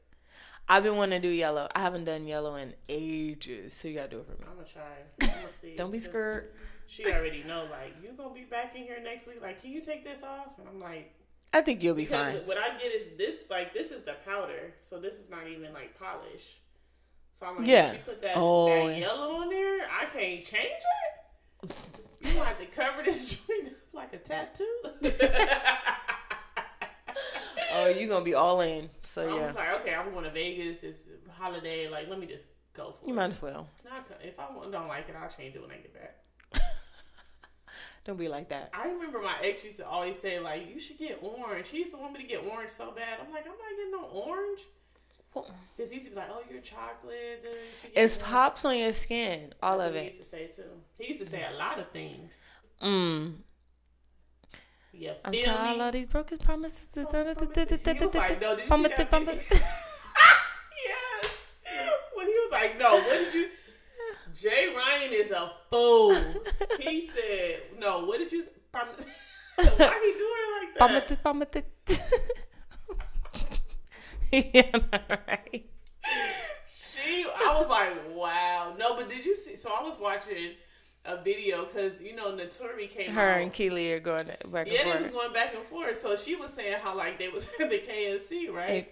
I've been wanting to do yellow. I haven't done yellow in ages, so you gotta do it for me. I'm to try. I'm to see. Don't be scared. She already know, like, you to be back in here next week. Like, can you take this off? And I'm like, I think you'll be fine. what I get is this, like, this is the powder. So this is not even, like, polish. So I'm like, Yeah. if you put that, Oh, that yellow on there, I can't change it. You have to cover this joint up like a tattoo. Oh, you gonna be all in. So I yeah, was like, okay, I'm going to Vegas. It's a holiday. Like, let me just go for you it. You might as well. Not if I don't like it, I'll change it when I get back. Don't be like that. I remember my ex used to always say, like, you should get orange. He used to want me to get orange so bad. I'm like, I'm not getting no orange. Because he used to be like, oh, you're chocolate. you It's orange." pops on your skin, all That's of what He it. used to say too. He used to say a lot of things. Mm. Yeah, I'm tired of these broken promises. Was like, no, did you see that Promise- video? yes. When he was like, no, what did you? Jay Ryan is a fool. he said, "No, what did you? Why he doing like that?" Palmate, palmate. yeah, right. She, I was like, "Wow." No, but did you see? So I was watching a video because you know Naturi came Her out. and Kiely are going back and yeah, they was forth. going back and forth. So she was saying how like they was at the KFC, right?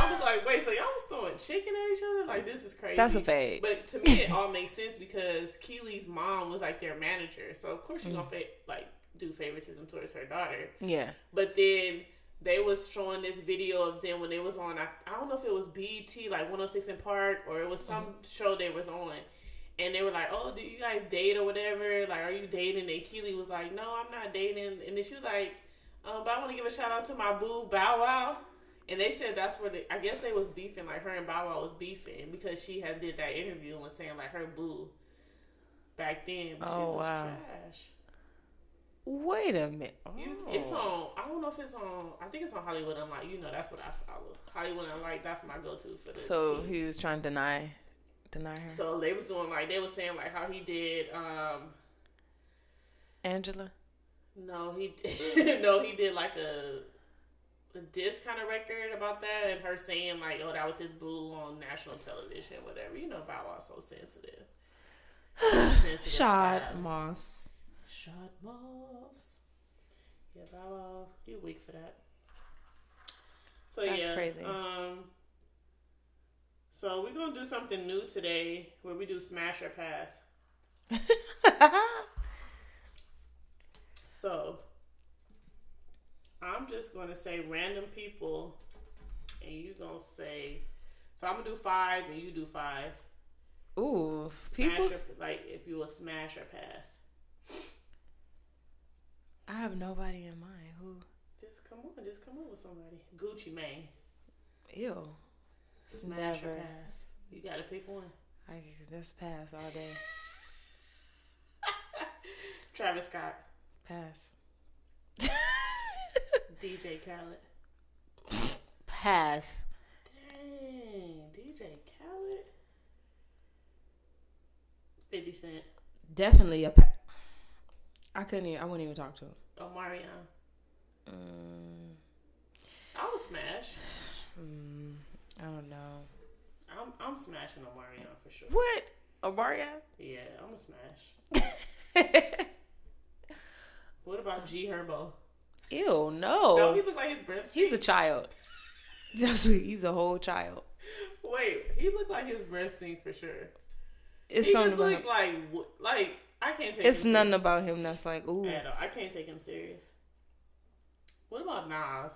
I was like, wait, so y'all was throwing chicken at each other? Like this is crazy. That's a fake. But to me, it all makes sense because Kiely's mom was like their manager, so of course she's Mm. gonna like do favoritism towards her daughter. yeah. But then they was showing this video of them when they was on. I, I don't know if it was BET like 106 & Park or it was some Mm-hmm. show they was on. And they were like, "Oh, do you guys date or whatever? Like, are you dating?" And Kiely was like, "No, I'm not dating." And then she was like, um, "But I want to give a shout out to my boo Bow Wow." And they said that's where they, I guess they was beefing, like her and Bow Wow was beefing because she had did that interview and was saying like her boo back then. But she Oh, was wow. trash. Wait a minute. You, Oh. It's on. I don't know if it's on. I think it's on Hollywood Unlocked. You know, that's what I follow. Hollywood Unlocked. That's my go-to for the. So tea. he was trying to deny, deny her. So they was doing like they was saying like how he did. um Angela. No, he no he did like a a diss kind of record about that, and her saying like, "Oh, that was his boo on national television, whatever." You know, Bow Wow's so sensitive. sensitive Shot. Moss. Shad Moss. Yeah, Bow Wow, he weak for that. So That's yeah, crazy. Um, so we're gonna do something new today, where we do smash or pass. So I'm just gonna say random people, and you gonna say. So I'm gonna do five, and you do five. Ooh, Smash people. or, like if you will smash or pass. I have nobody in mind. Who? Just come on, just come on with somebody. Gucci Mane. Ew. Smash or pass. You gotta pick one. I that's pass all day. Travis Scott, Pass. DJ Khaled. Pass. Dang, DJ Khaled. Fifty Cent. Definitely a pass. I couldn't. Even, I wouldn't even talk to him. Omarion. Mm, I would smash. mm, I don't know. I'm I'm smashing Omarion for sure. What? Omarion? Yeah, I'm a smash. What about G Herbo? Ew, No, no. he look like his breath. He's a child. He's a whole child. Wait, he looked like his breath stink for sure. It's he something just about looked him. like like I can't take. It's nothing about him that's like, ooh. serious at all. I can't take him serious. What about Nas?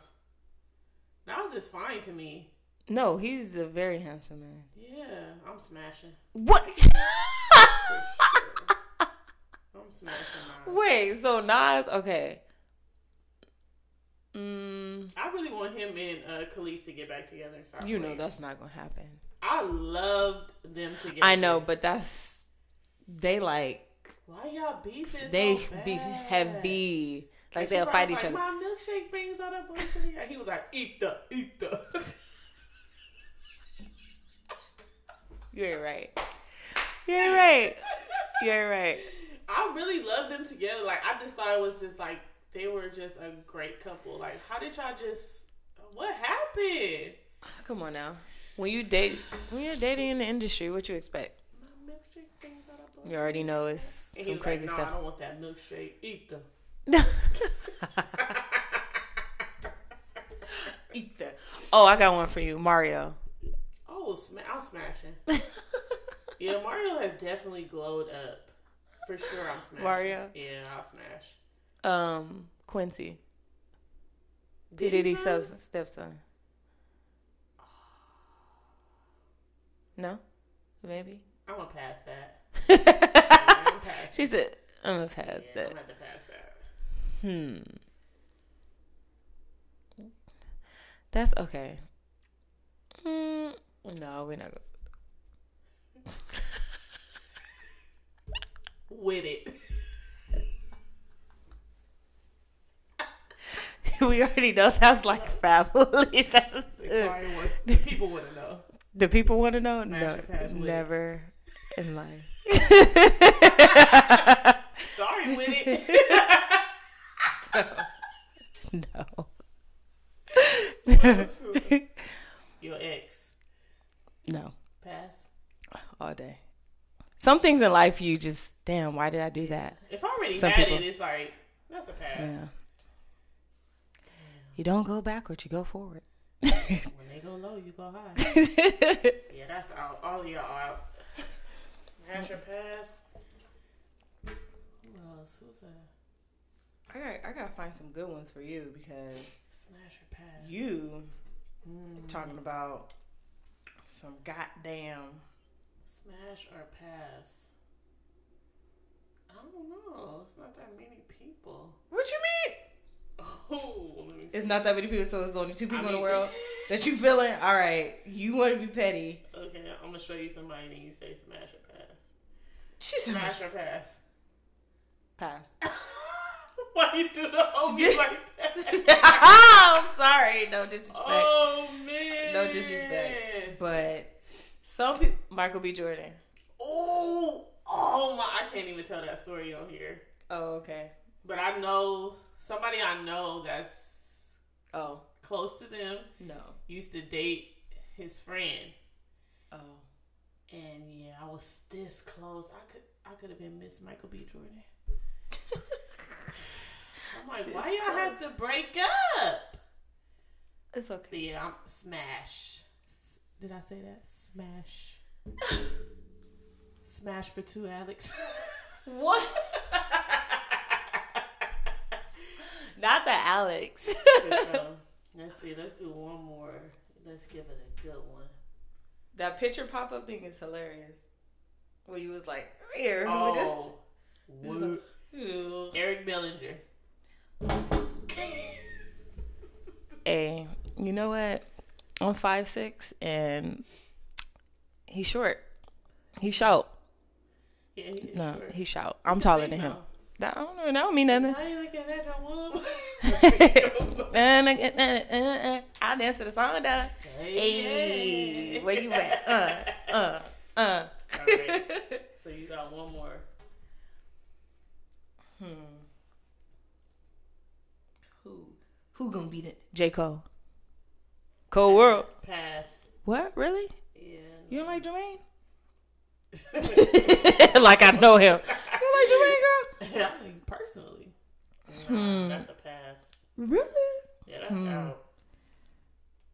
Nas is fine to me. No, he's a very handsome man. Yeah, I'm smashing. What? Sure. I'm smashing Nas. Wait, so Nas, okay. Mm, I really want him and uh, Kelis to get back together. and start you know that's not gonna happen. I loved them together. I know, but that's they like Why y'all beefing? they so be heavy. Like And they'll fight each like, other. My milkshake brings all that. And he was like, eat the, eat the. You're right. You're right. You're right. I really loved them together. Like I just thought it was just like they were just a great couple. Like how did y'all just? What happened? Come on now. When you date, when you're dating in the industry, what you expect? My milkshake brings all that You already know it's And some crazy like, no, I don't want that milkshake. Eat the. Eat that. Oh, I got one for you, Mario. Oh, sma- I'm smashing. yeah, Mario has definitely glowed up. For sure, I'm smashing. Mario? Yeah, I'll smash. Um, Quincy, P Diddy Diddy stepson. No, maybe. I'm gonna pass that. Yeah, I'm she said, "I'm gonna pass Yeah, I'm that." gonna to pass that. Hmm. That's okay. Mm, no, we're not gonna. With it. we already know that's like family. That's, probably the people want to know. the people want to know. Smash no, never in life. Sorry with it. no. Your ex. No. Pass. All day. Some things in life you just damn, why did I do that? If I already Some had people- it, it's like that's a pass. Yeah. You don't go backwards. you go forward. When they go low, you go high. yeah, that's out. All of y'all out. Smash your pass. Who else? Who's that? I got I gotta find some good ones for you because Smash your pass. you Mm. talking about some goddamn Smash or pass. I don't know. It's not that many people. What you mean? Oh, let me see. It's not that many people, so there's only two people I in the world that you feeling. All right, you want to be petty. Okay, I'm gonna show you somebody and you say smash or pass. She said, Smash or pass. "Pass." Why you do the homie like that? I'm sorry, no disrespect, Oh man. no disrespect, but some people, Michael B. Jordan. oh, oh my! I can't even tell that story on here. Oh, okay. But I know somebody I know that's Oh close to them no. used to date his friend, Oh, and yeah, I was this close. I could I could have been Miss Michael B. Jordan. I'm like, This why y'all have to break up? it's okay. yeah, I'm smash. Did I say that? Smash. Smash for two, Alex. What? Not the Alex. Let's see. Let's do one more. Let's give it a good one. that picture pop up thing is hilarious. Where you was like, here, Oh, this. Eric Bellinger. Hey, you know what? I'm five six and he's short. He's short. Yeah, he No, short. he's short. I'm taller Say than him. no. That, I don't know. That don't mean nothing. I ain't looking at uh, I'll dance to the song, though. Hey, Hey, where you at? Uh, uh, uh. All right. So you got one more. Hmm. Who? Who gonna beat it? J Cole. Cole World. Pass. What? Really? Yeah. You don't like Jermaine? like I know him. You like Jermaine, girl? I think personally. Hmm. Nah, That's a pass. Really? Yeah, that's Hmm. out.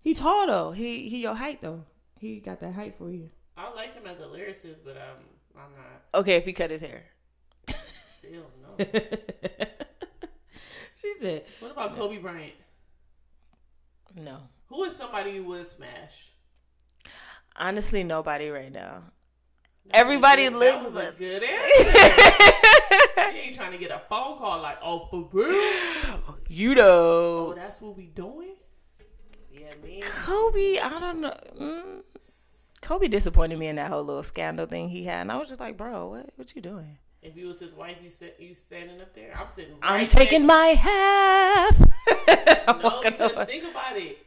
He tall though. He he your height though. He got that height for you. I like him as a lyricist, but um, I'm not. Okay, if he cut his hair. Still no. she said What about Kobe Bryant? no. Who is somebody you would smash? Honestly, nobody right now. Everybody That looks was a the good answer. you ain't trying to get a phone call like, oh, for real? you know. Oh, that's what we doing? Yeah, man. Kobe, I don't know. Mm, Kobe disappointed me in that whole little scandal thing he had, and I was just like, bro, what what you doing? If you was his wife, you sit, you standing up there. I'm sitting. I'm taking my half. I'm No, because away. think about it.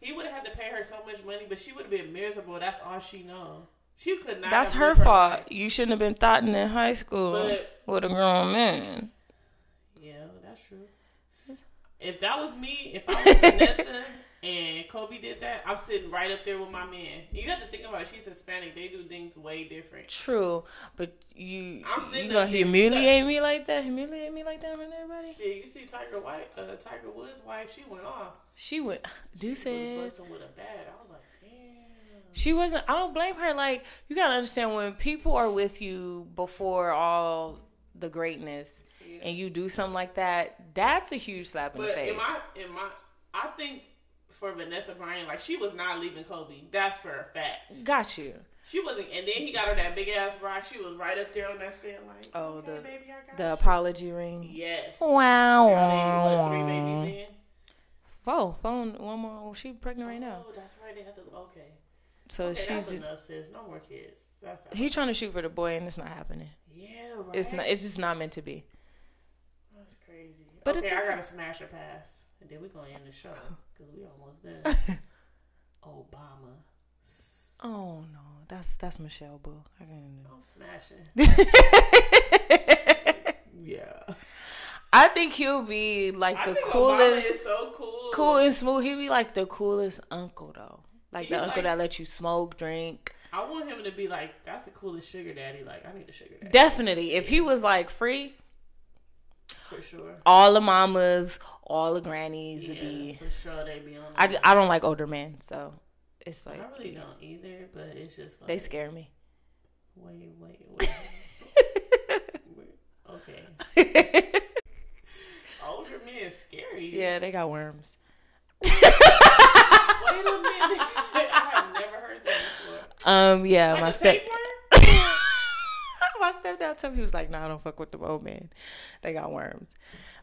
He would have had to pay her so much money, but she would have been miserable. That's all she know. She could not. That's her fault. life. You shouldn't have been thoughting in high school But- with a grown man. Yeah, that's true. If that was me, if I was Vanessa and Kobe did that, I'm sitting right up there with my man. You have to think about it. She's Hispanic. They do things way different. True, but you I'm sitting you gonna up there. humiliate me like that? Humiliate me like that of everybody? Shit, you see Tiger White, uh, Tiger Woods' wife, she went off. She went She was with a bat. I was like, damn. She wasn't. I don't blame her. Like you gotta understand when people are with you before all the greatness, and you do something like that. That's a huge slap in the face. in my, in my, I think for Vanessa Bryant, like she was not leaving Kobe. That's for a fact. Got you. She wasn't, and then he got her that big ass rock. She was right up there on that stand, like, Oh, okay, the- baby, I got The you. apology ring. yes. Wow. They, three babies in? Four. Phone. One more. oh, She pregnant right now. Oh, that's right. They have to. Okay. So okay, she's just. enough, sis. No more kids. That's He trying to shoot for the boy, and it's not happening. yeah, right. It's not. It's just not meant to be. That's crazy. But okay, it's I gotta smash or pass, and then we're gonna end the show because we almost done. Obama. Oh no, that's that's Michelle Boo. I can. I'm smashing. yeah. I think he'll be like I the think coolest, is so cool. cool and smooth. He'll be like the coolest uncle though, like the uncle like- that lets you smoke, drink. I want him to be like, that's the coolest sugar daddy. Like, I need a sugar daddy Definitely, if he was like free, for sure. all the mamas, all the grannies would Yeah, be. for sure they be on. I, just, I don't like older men, so it's like I really don't either, but it's just like, they scare me. Wait, wait, wait. okay. Older men are scary. Yeah, they got worms. Wait a minute. I have never heard that before. Um, yeah, Like my step, stepdad told me he was like, "Nah, I don't fuck with the old man. They got worms."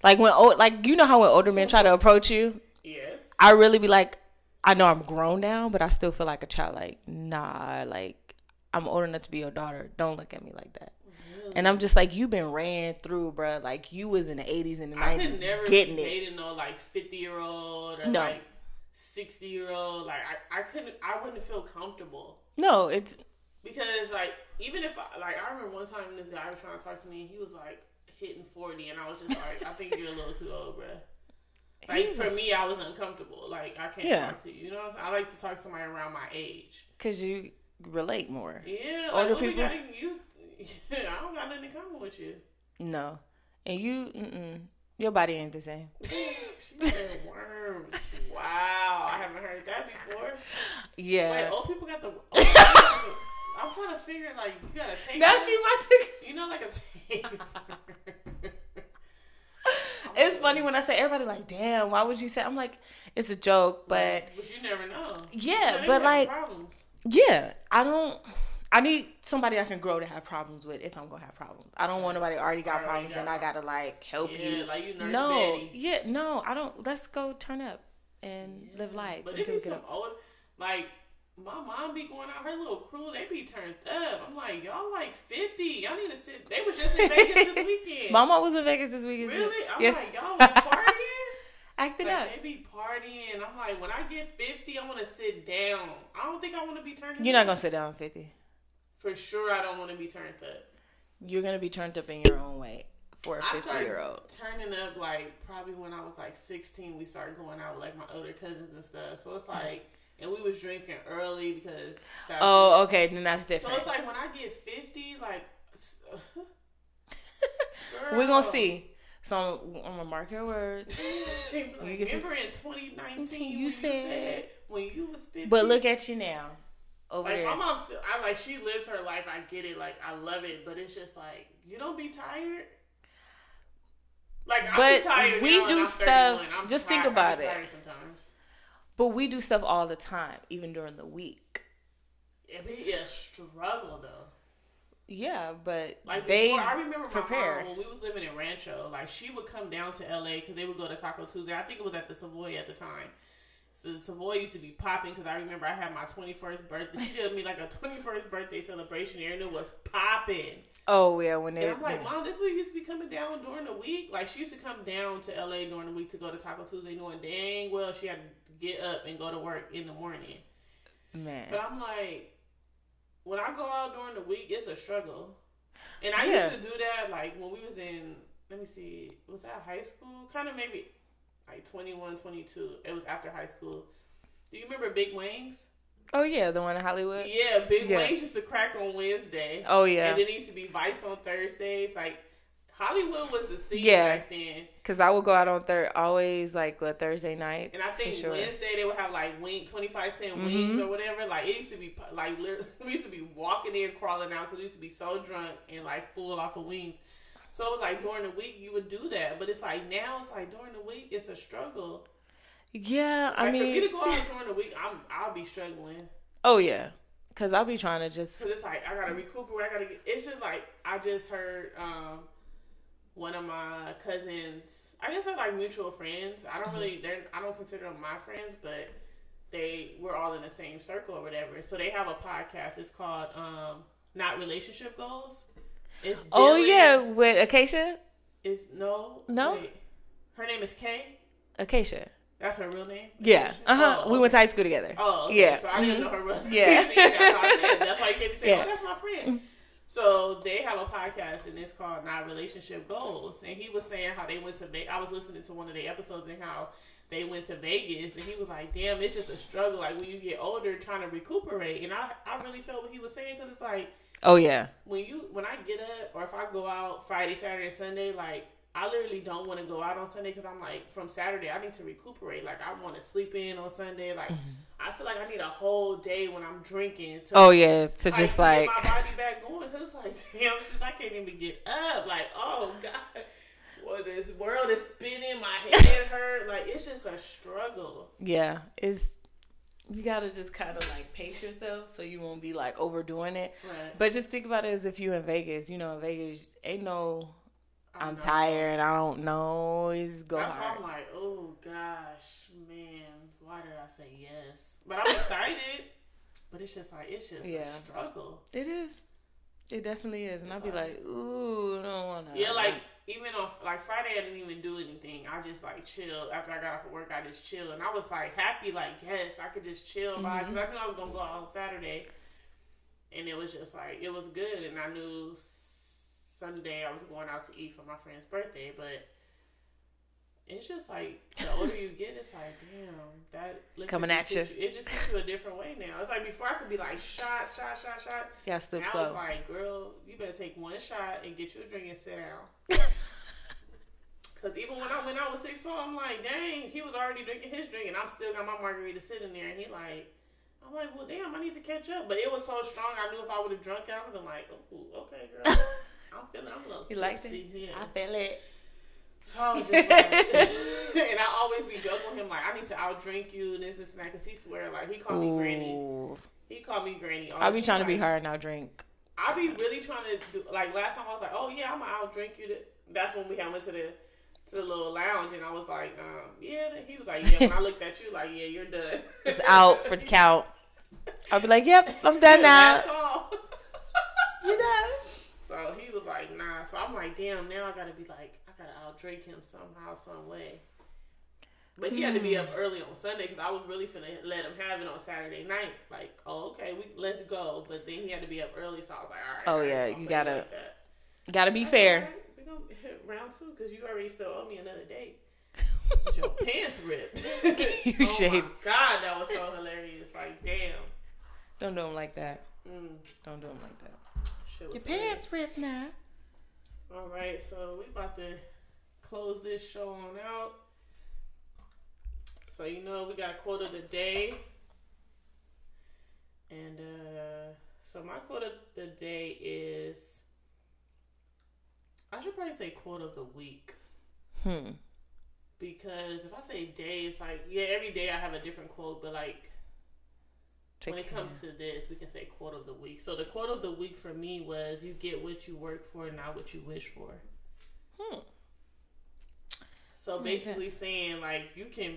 Like when old, like you know how when older men try to approach you, Yes. I really be like, I know I'm grown now, but I still feel like a child. Like, nah, like I'm old enough to be your daughter. Don't look at me like that. And I'm just like, you've been ran through, bruh. Like you was in the 80s and the I could 90s, never getting be dating no like fifty year old or No. like sixty year old. Like I, I couldn't I wouldn't feel comfortable. No, it's Because like even if I like I remember one time this guy was trying to talk to me, he was like hitting forty and I was just like, I think you're a little too old, bruh. Like He's- for me I was uncomfortable. Like I can't Yeah. talk to you. You know what I'm saying? I like to talk to somebody around my age. because you relate more. Yeah, Older we people? got you I don't got nothing in common with you. No, and you, mm-mm, your body ain't the same. she said worms. Wow, I haven't heard that before. Yeah. Wait, old people got the. Old people got the I'm trying to figure like you got a tape. now she about to. You know, like a tape. It's funny when I say everybody like, damn, why would you say? I'm like, it's a joke, but but you never know. Yeah, They but like- problems. yeah, I don't. I need somebody I can grow to have problems with if I'm gonna have problems. I don't want nobody already got Already problems got and I gotta like help Yeah, you. like you no, daddy. yeah, no, I don't. Let's go turn up and live life But we some old like. My mom be going out her little crew. They be turned up. I'm like, y'all like 50. Y'all need to sit. They was just in Vegas this weekend. Mama was in Vegas this weekend. really? I'm like, y'all was partying. acting Like, up. they be partying. I'm like, when I get 50, I want to sit down. I don't think I want to be turned You're up. not gonna sit down 50. For sure, I don't want to be turned up. You're gonna be turned up in your own way for a 50 year old. turning up like probably when I was like 16. We started going out with like my older cousins and stuff. So it's mm. like, and we was drinking early because. Oh, okay, then that's different. So it's like when I get 50, like. We're gonna see. So I'm, I'm gonna mark your words. Like, Remember in 2019 You when you said- said when you was 50? But look at you now, over Like there. my mom still, I like she lives her life. I get it. Like I love it, but it's just like you don't be tired. Like I'm tired. But we do stuff- 31. I'm just think about I'm it. tired Sometimes But we do stuff all the time, even during the week. it be a struggle though. Yeah, but Like they before, I remember prepare. my mom when we was living in Rancho. Like she would come down to LA because they would go to Taco Tuesday. I think it was at the Savoy at the time. So the Savoy used to be popping because I remember I had my 21st birthday. She did me like a 21st birthday celebration here and it was popping. oh yeah, when they And I'm like, Mom, this week used to be coming down during the week. Like she used to come down to LA during the week to go to Taco Tuesday, knowing dang well she had get up and go to work in the morning. man. But I'm like, when I go out during the week, it's a struggle. And I Yeah. used to do that like when we was in, let me see, was that high school? Kind of maybe like 21, 22. It was after high school. Do you remember Big Wings? Oh yeah, the one in Hollywood. Yeah, Big Yeah. Wings used to crack on Wednesday. Oh yeah, And then it used to be Vice on Thursdays. Like Hollywood was the scene Yeah. back then. because I would go out on third always like what Thursday night. And I think sure. Wednesday they would have like wing twenty five cent Mhm. wings or whatever. Like it used to be like we used to be walking in, crawling out because we used to be so drunk and like full off of wings. So it was like during the week you would do that, but it's like now it's like during the week it's a struggle. Yeah, I Like for me to go out during the week, I'm I'll be struggling oh yeah, because I'll be trying to just because it's like I gotta recuperate. I gotta. Get, it's just like I just heard um one of my cousins. I guess they're like mutual friends. I don't really. They're. I don't consider them my friends, but they we're all in the same circle or whatever. So they have a podcast. It's called um Not Relationship Goals. It's Oh yeah, with Acacia, It's no No? wait. Her name is Kay. Acacia. That's her real name. Yeah. Uh huh. Oh, We went to high school together. Oh, okay. Yeah. So I didn't Mhm. know her real name. Yeah. See, that's, how I said, that's why you can't be saying, Yeah. "Oh, that's my friend." So they have a podcast and it's called Not Relationship Goals. And he was saying how they went to Vegas. I was listening to one of the episodes and how they went to Vegas and he was like, damn, it's just a struggle. Like when you get older, trying to recuperate. And I, I really felt what he was saying because it's like Oh yeah. when you when I get up or if I go out Friday, Saturday, Sunday, like I literally don't want to go out on Sunday because I'm like from Saturday I need to recuperate. Like I want to sleep in on Sunday. Like mm-hmm. I feel like I need a whole day when I'm drinking to Oh yeah. To like, just like get my body back going. It's like damn, since I can't even get up. Like oh god, well this world is spinning. My head hurt. Like it's just a struggle. yeah. It's you gotta just kind of like pace yourself so you won't be like overdoing it. Right. But just think about it as if you in Vegas. You know, in Vegas ain't no. I'm tired. I don't know. It's go That's hard. I'm like, oh gosh, man, why did I say yes? But I'm excited. but it's just like it's just Yeah. a struggle. It is. It definitely is, and I'll be like- ooh, I don't want to. Yeah, like even on like Friday, I didn't even do anything. I just like chilled after I got off of work. I just chilled, and I was like happy, like yes, I could just chill by Mm-hmm. because I knew I was gonna go out on Saturday, and it was just like it was good, and I knew Sunday I was going out to eat for my friend's birthday, but. It's just like the older you get, it's like damn that Coming at you. It just hits you a different way now. It's like before I could be like shot, shot, shot, shot. yeah, slip I was like, girl, you better take one shot and get you a drink and sit down. Because even when I went out with Six Four, I'm like, dang, he was already drinking his drink, and I'm still got my margarita sitting there. And he like, I'm like, well, damn, I need to catch up. But it was so strong, I knew if I would have drunk it, I would have been like, oh, okay, girl. I'm feeling, I'm a little You like that? tipsy. Yeah. I feel it. So I was just like, and I always be joking with him like, I need to outdrink you and this, this, and that, because he swear like he called me granny. He called me granny. I'll be trying to be time. hard now. Drink. I be really trying to do like last time I was like, oh yeah, I'm gonna out drink you. That's when we had went to the to the little lounge, and I was like, um, yeah. He was like, yeah. When I looked at you, like, yeah, you're done. It's out for the count. I'll be like, yep, I'm done now. You know. So he was like, nah. So I'm like, damn. Now I gotta be like, gotta out drink him somehow, some way. But he had to be up early on Sunday because I was really finna let him have it on Saturday night. Like, oh, okay, we let's go. But then he had to be up early, so I was like, all right. Oh, yeah, you gotta- like. Gotta be That's fair. right. We gonna hit round two because you already still owe me another date. Your pants ripped. You oh shade. my god, that was so hilarious. Like, damn. Don't do them like that. Mm, Don't do them like that. Your pants ripped now. All right, so we about to close this show on out. So you know we got a quote of the day, and uh, so my quote of the day is. I should probably say quote of the week Hmm. because if I say day, it's like yeah, every day I have a different quote, but like Take when it care. comes to this, we can say quote of the week. So the quote of the week for me was, "You get what you work for, not what you wish for." Hmm. So basically saying like you can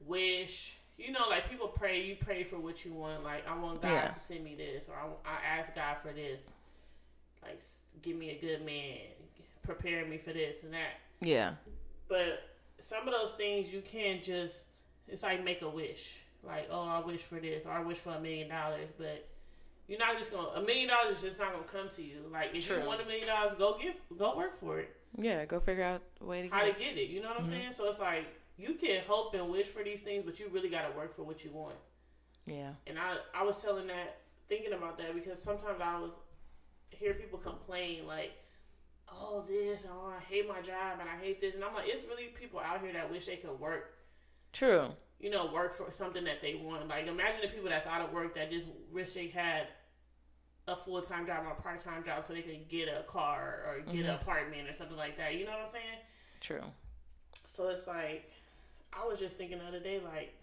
wish, you know, like people pray, you pray for what you want. Like I want God Yeah. to send me this, or I, I ask God for this. Like give me a good man, prepare me for this and that. Yeah. But some of those things you can't just. It's like make a wish. Like oh, I wish for this, or I wish for a million dollars, but. You're not just gonna a million dollars is just not gonna come to you. Like if True. you want a million dollars, go give go work for it. Yeah. Go figure out a way to how get. to get it. You know what I'm Mm-hmm. saying? So it's like you can hope and wish for these things, but you really got to work for what you want. Yeah. And I, I was telling that, thinking about that because sometimes I was hear people complain like, "Oh, this, oh, I hate my job and I hate this," and I'm like, it's really people out here that wish they could work. True. You know, work for something that they want. Like, imagine the people that's out of work that just wish they had a full time job or a part time job so they could get a car or get an apartment or something like that. You know what I'm saying? True. So it's like, I was just thinking the other day, like,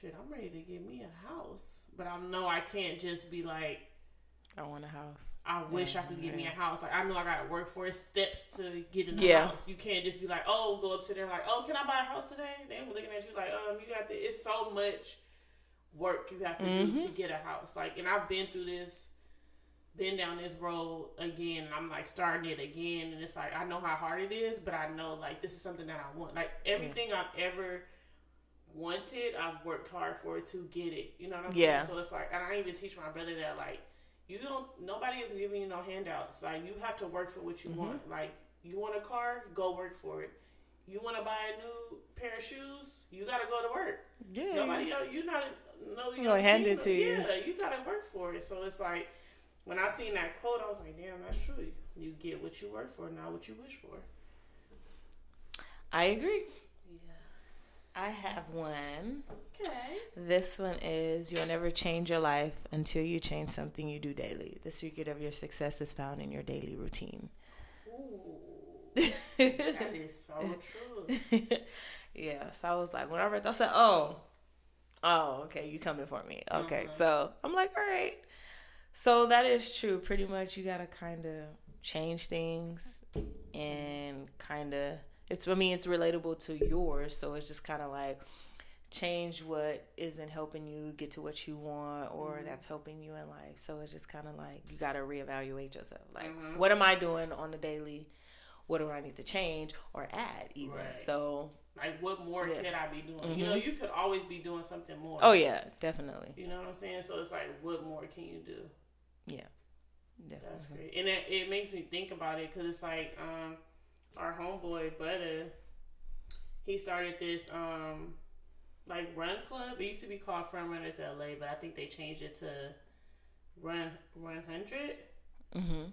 shit, I'm ready to get me a house. But I know I can't just be like, I want a house. I wish I could get me a house. Like, I know I got to work for it, steps to get in the Yeah. house. You can't just be like, oh, go up to them, like, oh, can I buy a house today? They were looking at you like, um, you got the, it's so much work you have to do to get a house. Like, and I've been through this, been down this road again, and I'm like starting it again. And it's like, I know how hard it is, but I know, like, this is something that I want. Like, everything I've ever wanted, I've worked hard for it to get it. You know what I'm Yeah. saying? So it's like, and I even teach my brother that like, you don't. Nobody is giving you no handouts. Like you have to work for what you Mm-hmm. want. Like you want a car, go work for it. You want to buy a new pair of shoes, you got to go to work. Yeah. Nobody else, you not no you gonna hand it to you. Yeah, you gotta work for it. So it's like when I seen that quote, I was like, damn, that's true. You get what you work for, not what you wish for. I agree. Yeah. I have one. Okay. This one is you'll never change your life until you change something you do daily. The secret of your success is found in your daily routine. Ooh, that is so true. yeah, so I was like, when I read that, I said, oh, oh, okay, you coming for me. Okay, mm-hmm. so I'm like, all right. So that is true. Pretty much, you gotta kind of change things and kind of. It's. I mean, it's relatable to yours, so it's just kind of like change what isn't helping you get to what you want or that's helping you in life. So it's just kind of like you got to reevaluate yourself. Like, what am I doing on the daily? What do I need to change or add even? Right. So, Like, what more Yeah. Mm-hmm. I be doing? You know, you could always be doing something more. oh yeah, definitely. You know what I'm saying? So it's like, what more can you do? Yeah. Definitely. That's great, and it, it makes me think about it because it's like um, our homeboy Butter, he started this um, like run club. It used to be called Front Runners LA, but I think they changed it to Run Run Hundred. Mhm.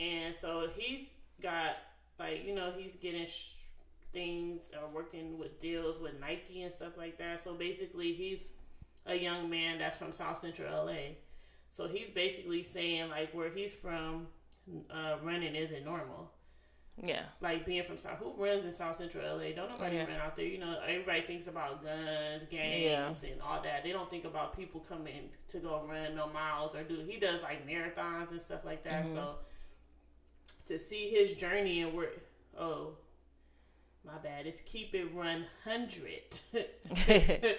And so he's got like you know he's getting sh- things or working with deals with Nike and stuff like that. So basically, he's a young man that's from South Central LA. So he's basically saying like where he's from, uh, running isn't normal. Yeah. Like being from South, who runs in South Central LA? Don't nobody Yeah. run out there. You know, everybody thinks about guns, gangs, Yeah. and all that. They don't think about people coming to go run no miles or do. He does like marathons and stuff like that. Mm-hmm. So to see his journey and where, oh, my bad. It's keep it run hundred.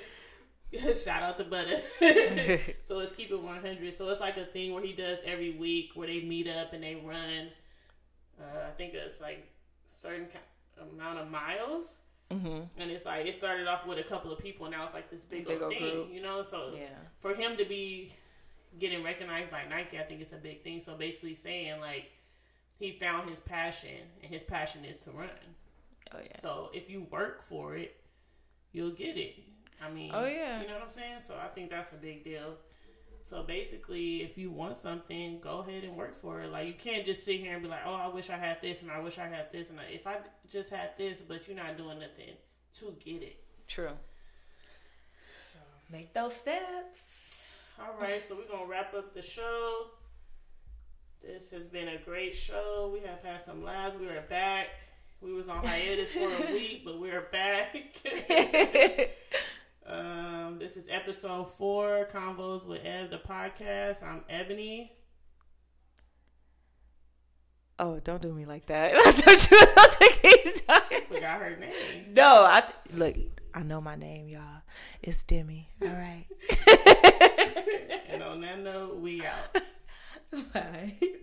Shout out to Butter. so it's keep it 100. So it's like a thing where he does every week where they meet up and they run. Uh, I think it's like certain amount of miles. mhm. And it's like it started off with a couple of people, and now it's like this big, Big old old thing, group. you know. So Yeah. for him to be getting recognized by Nike, I think it's a big thing. So basically saying like he found his passion, and his passion is to run. Oh yeah. So if you work for it, you'll get it. I mean, Oh, yeah. you know what I'm saying. So I think that's a big deal. So basically, if you want something, go ahead and work for it. Like you can't just sit here and be like, "Oh, I wish I had this, and I wish I had this, and I, if I just had this," but you're not doing nothing to get it. True. So, Make those steps. all right, so we're gonna wrap up the show. This has been a great show. We have had some laughs. We are back. We was on hiatus for a week, but we're back. Um, this is episode four, Convos with Ev, the podcast. I'm Ebony. Oh, don't do me like that. I thought you was about to keep talking. Forgot her name. No, I th- look. I know my name, y'all. It's Demi. All right. and on that note, we out. Bye.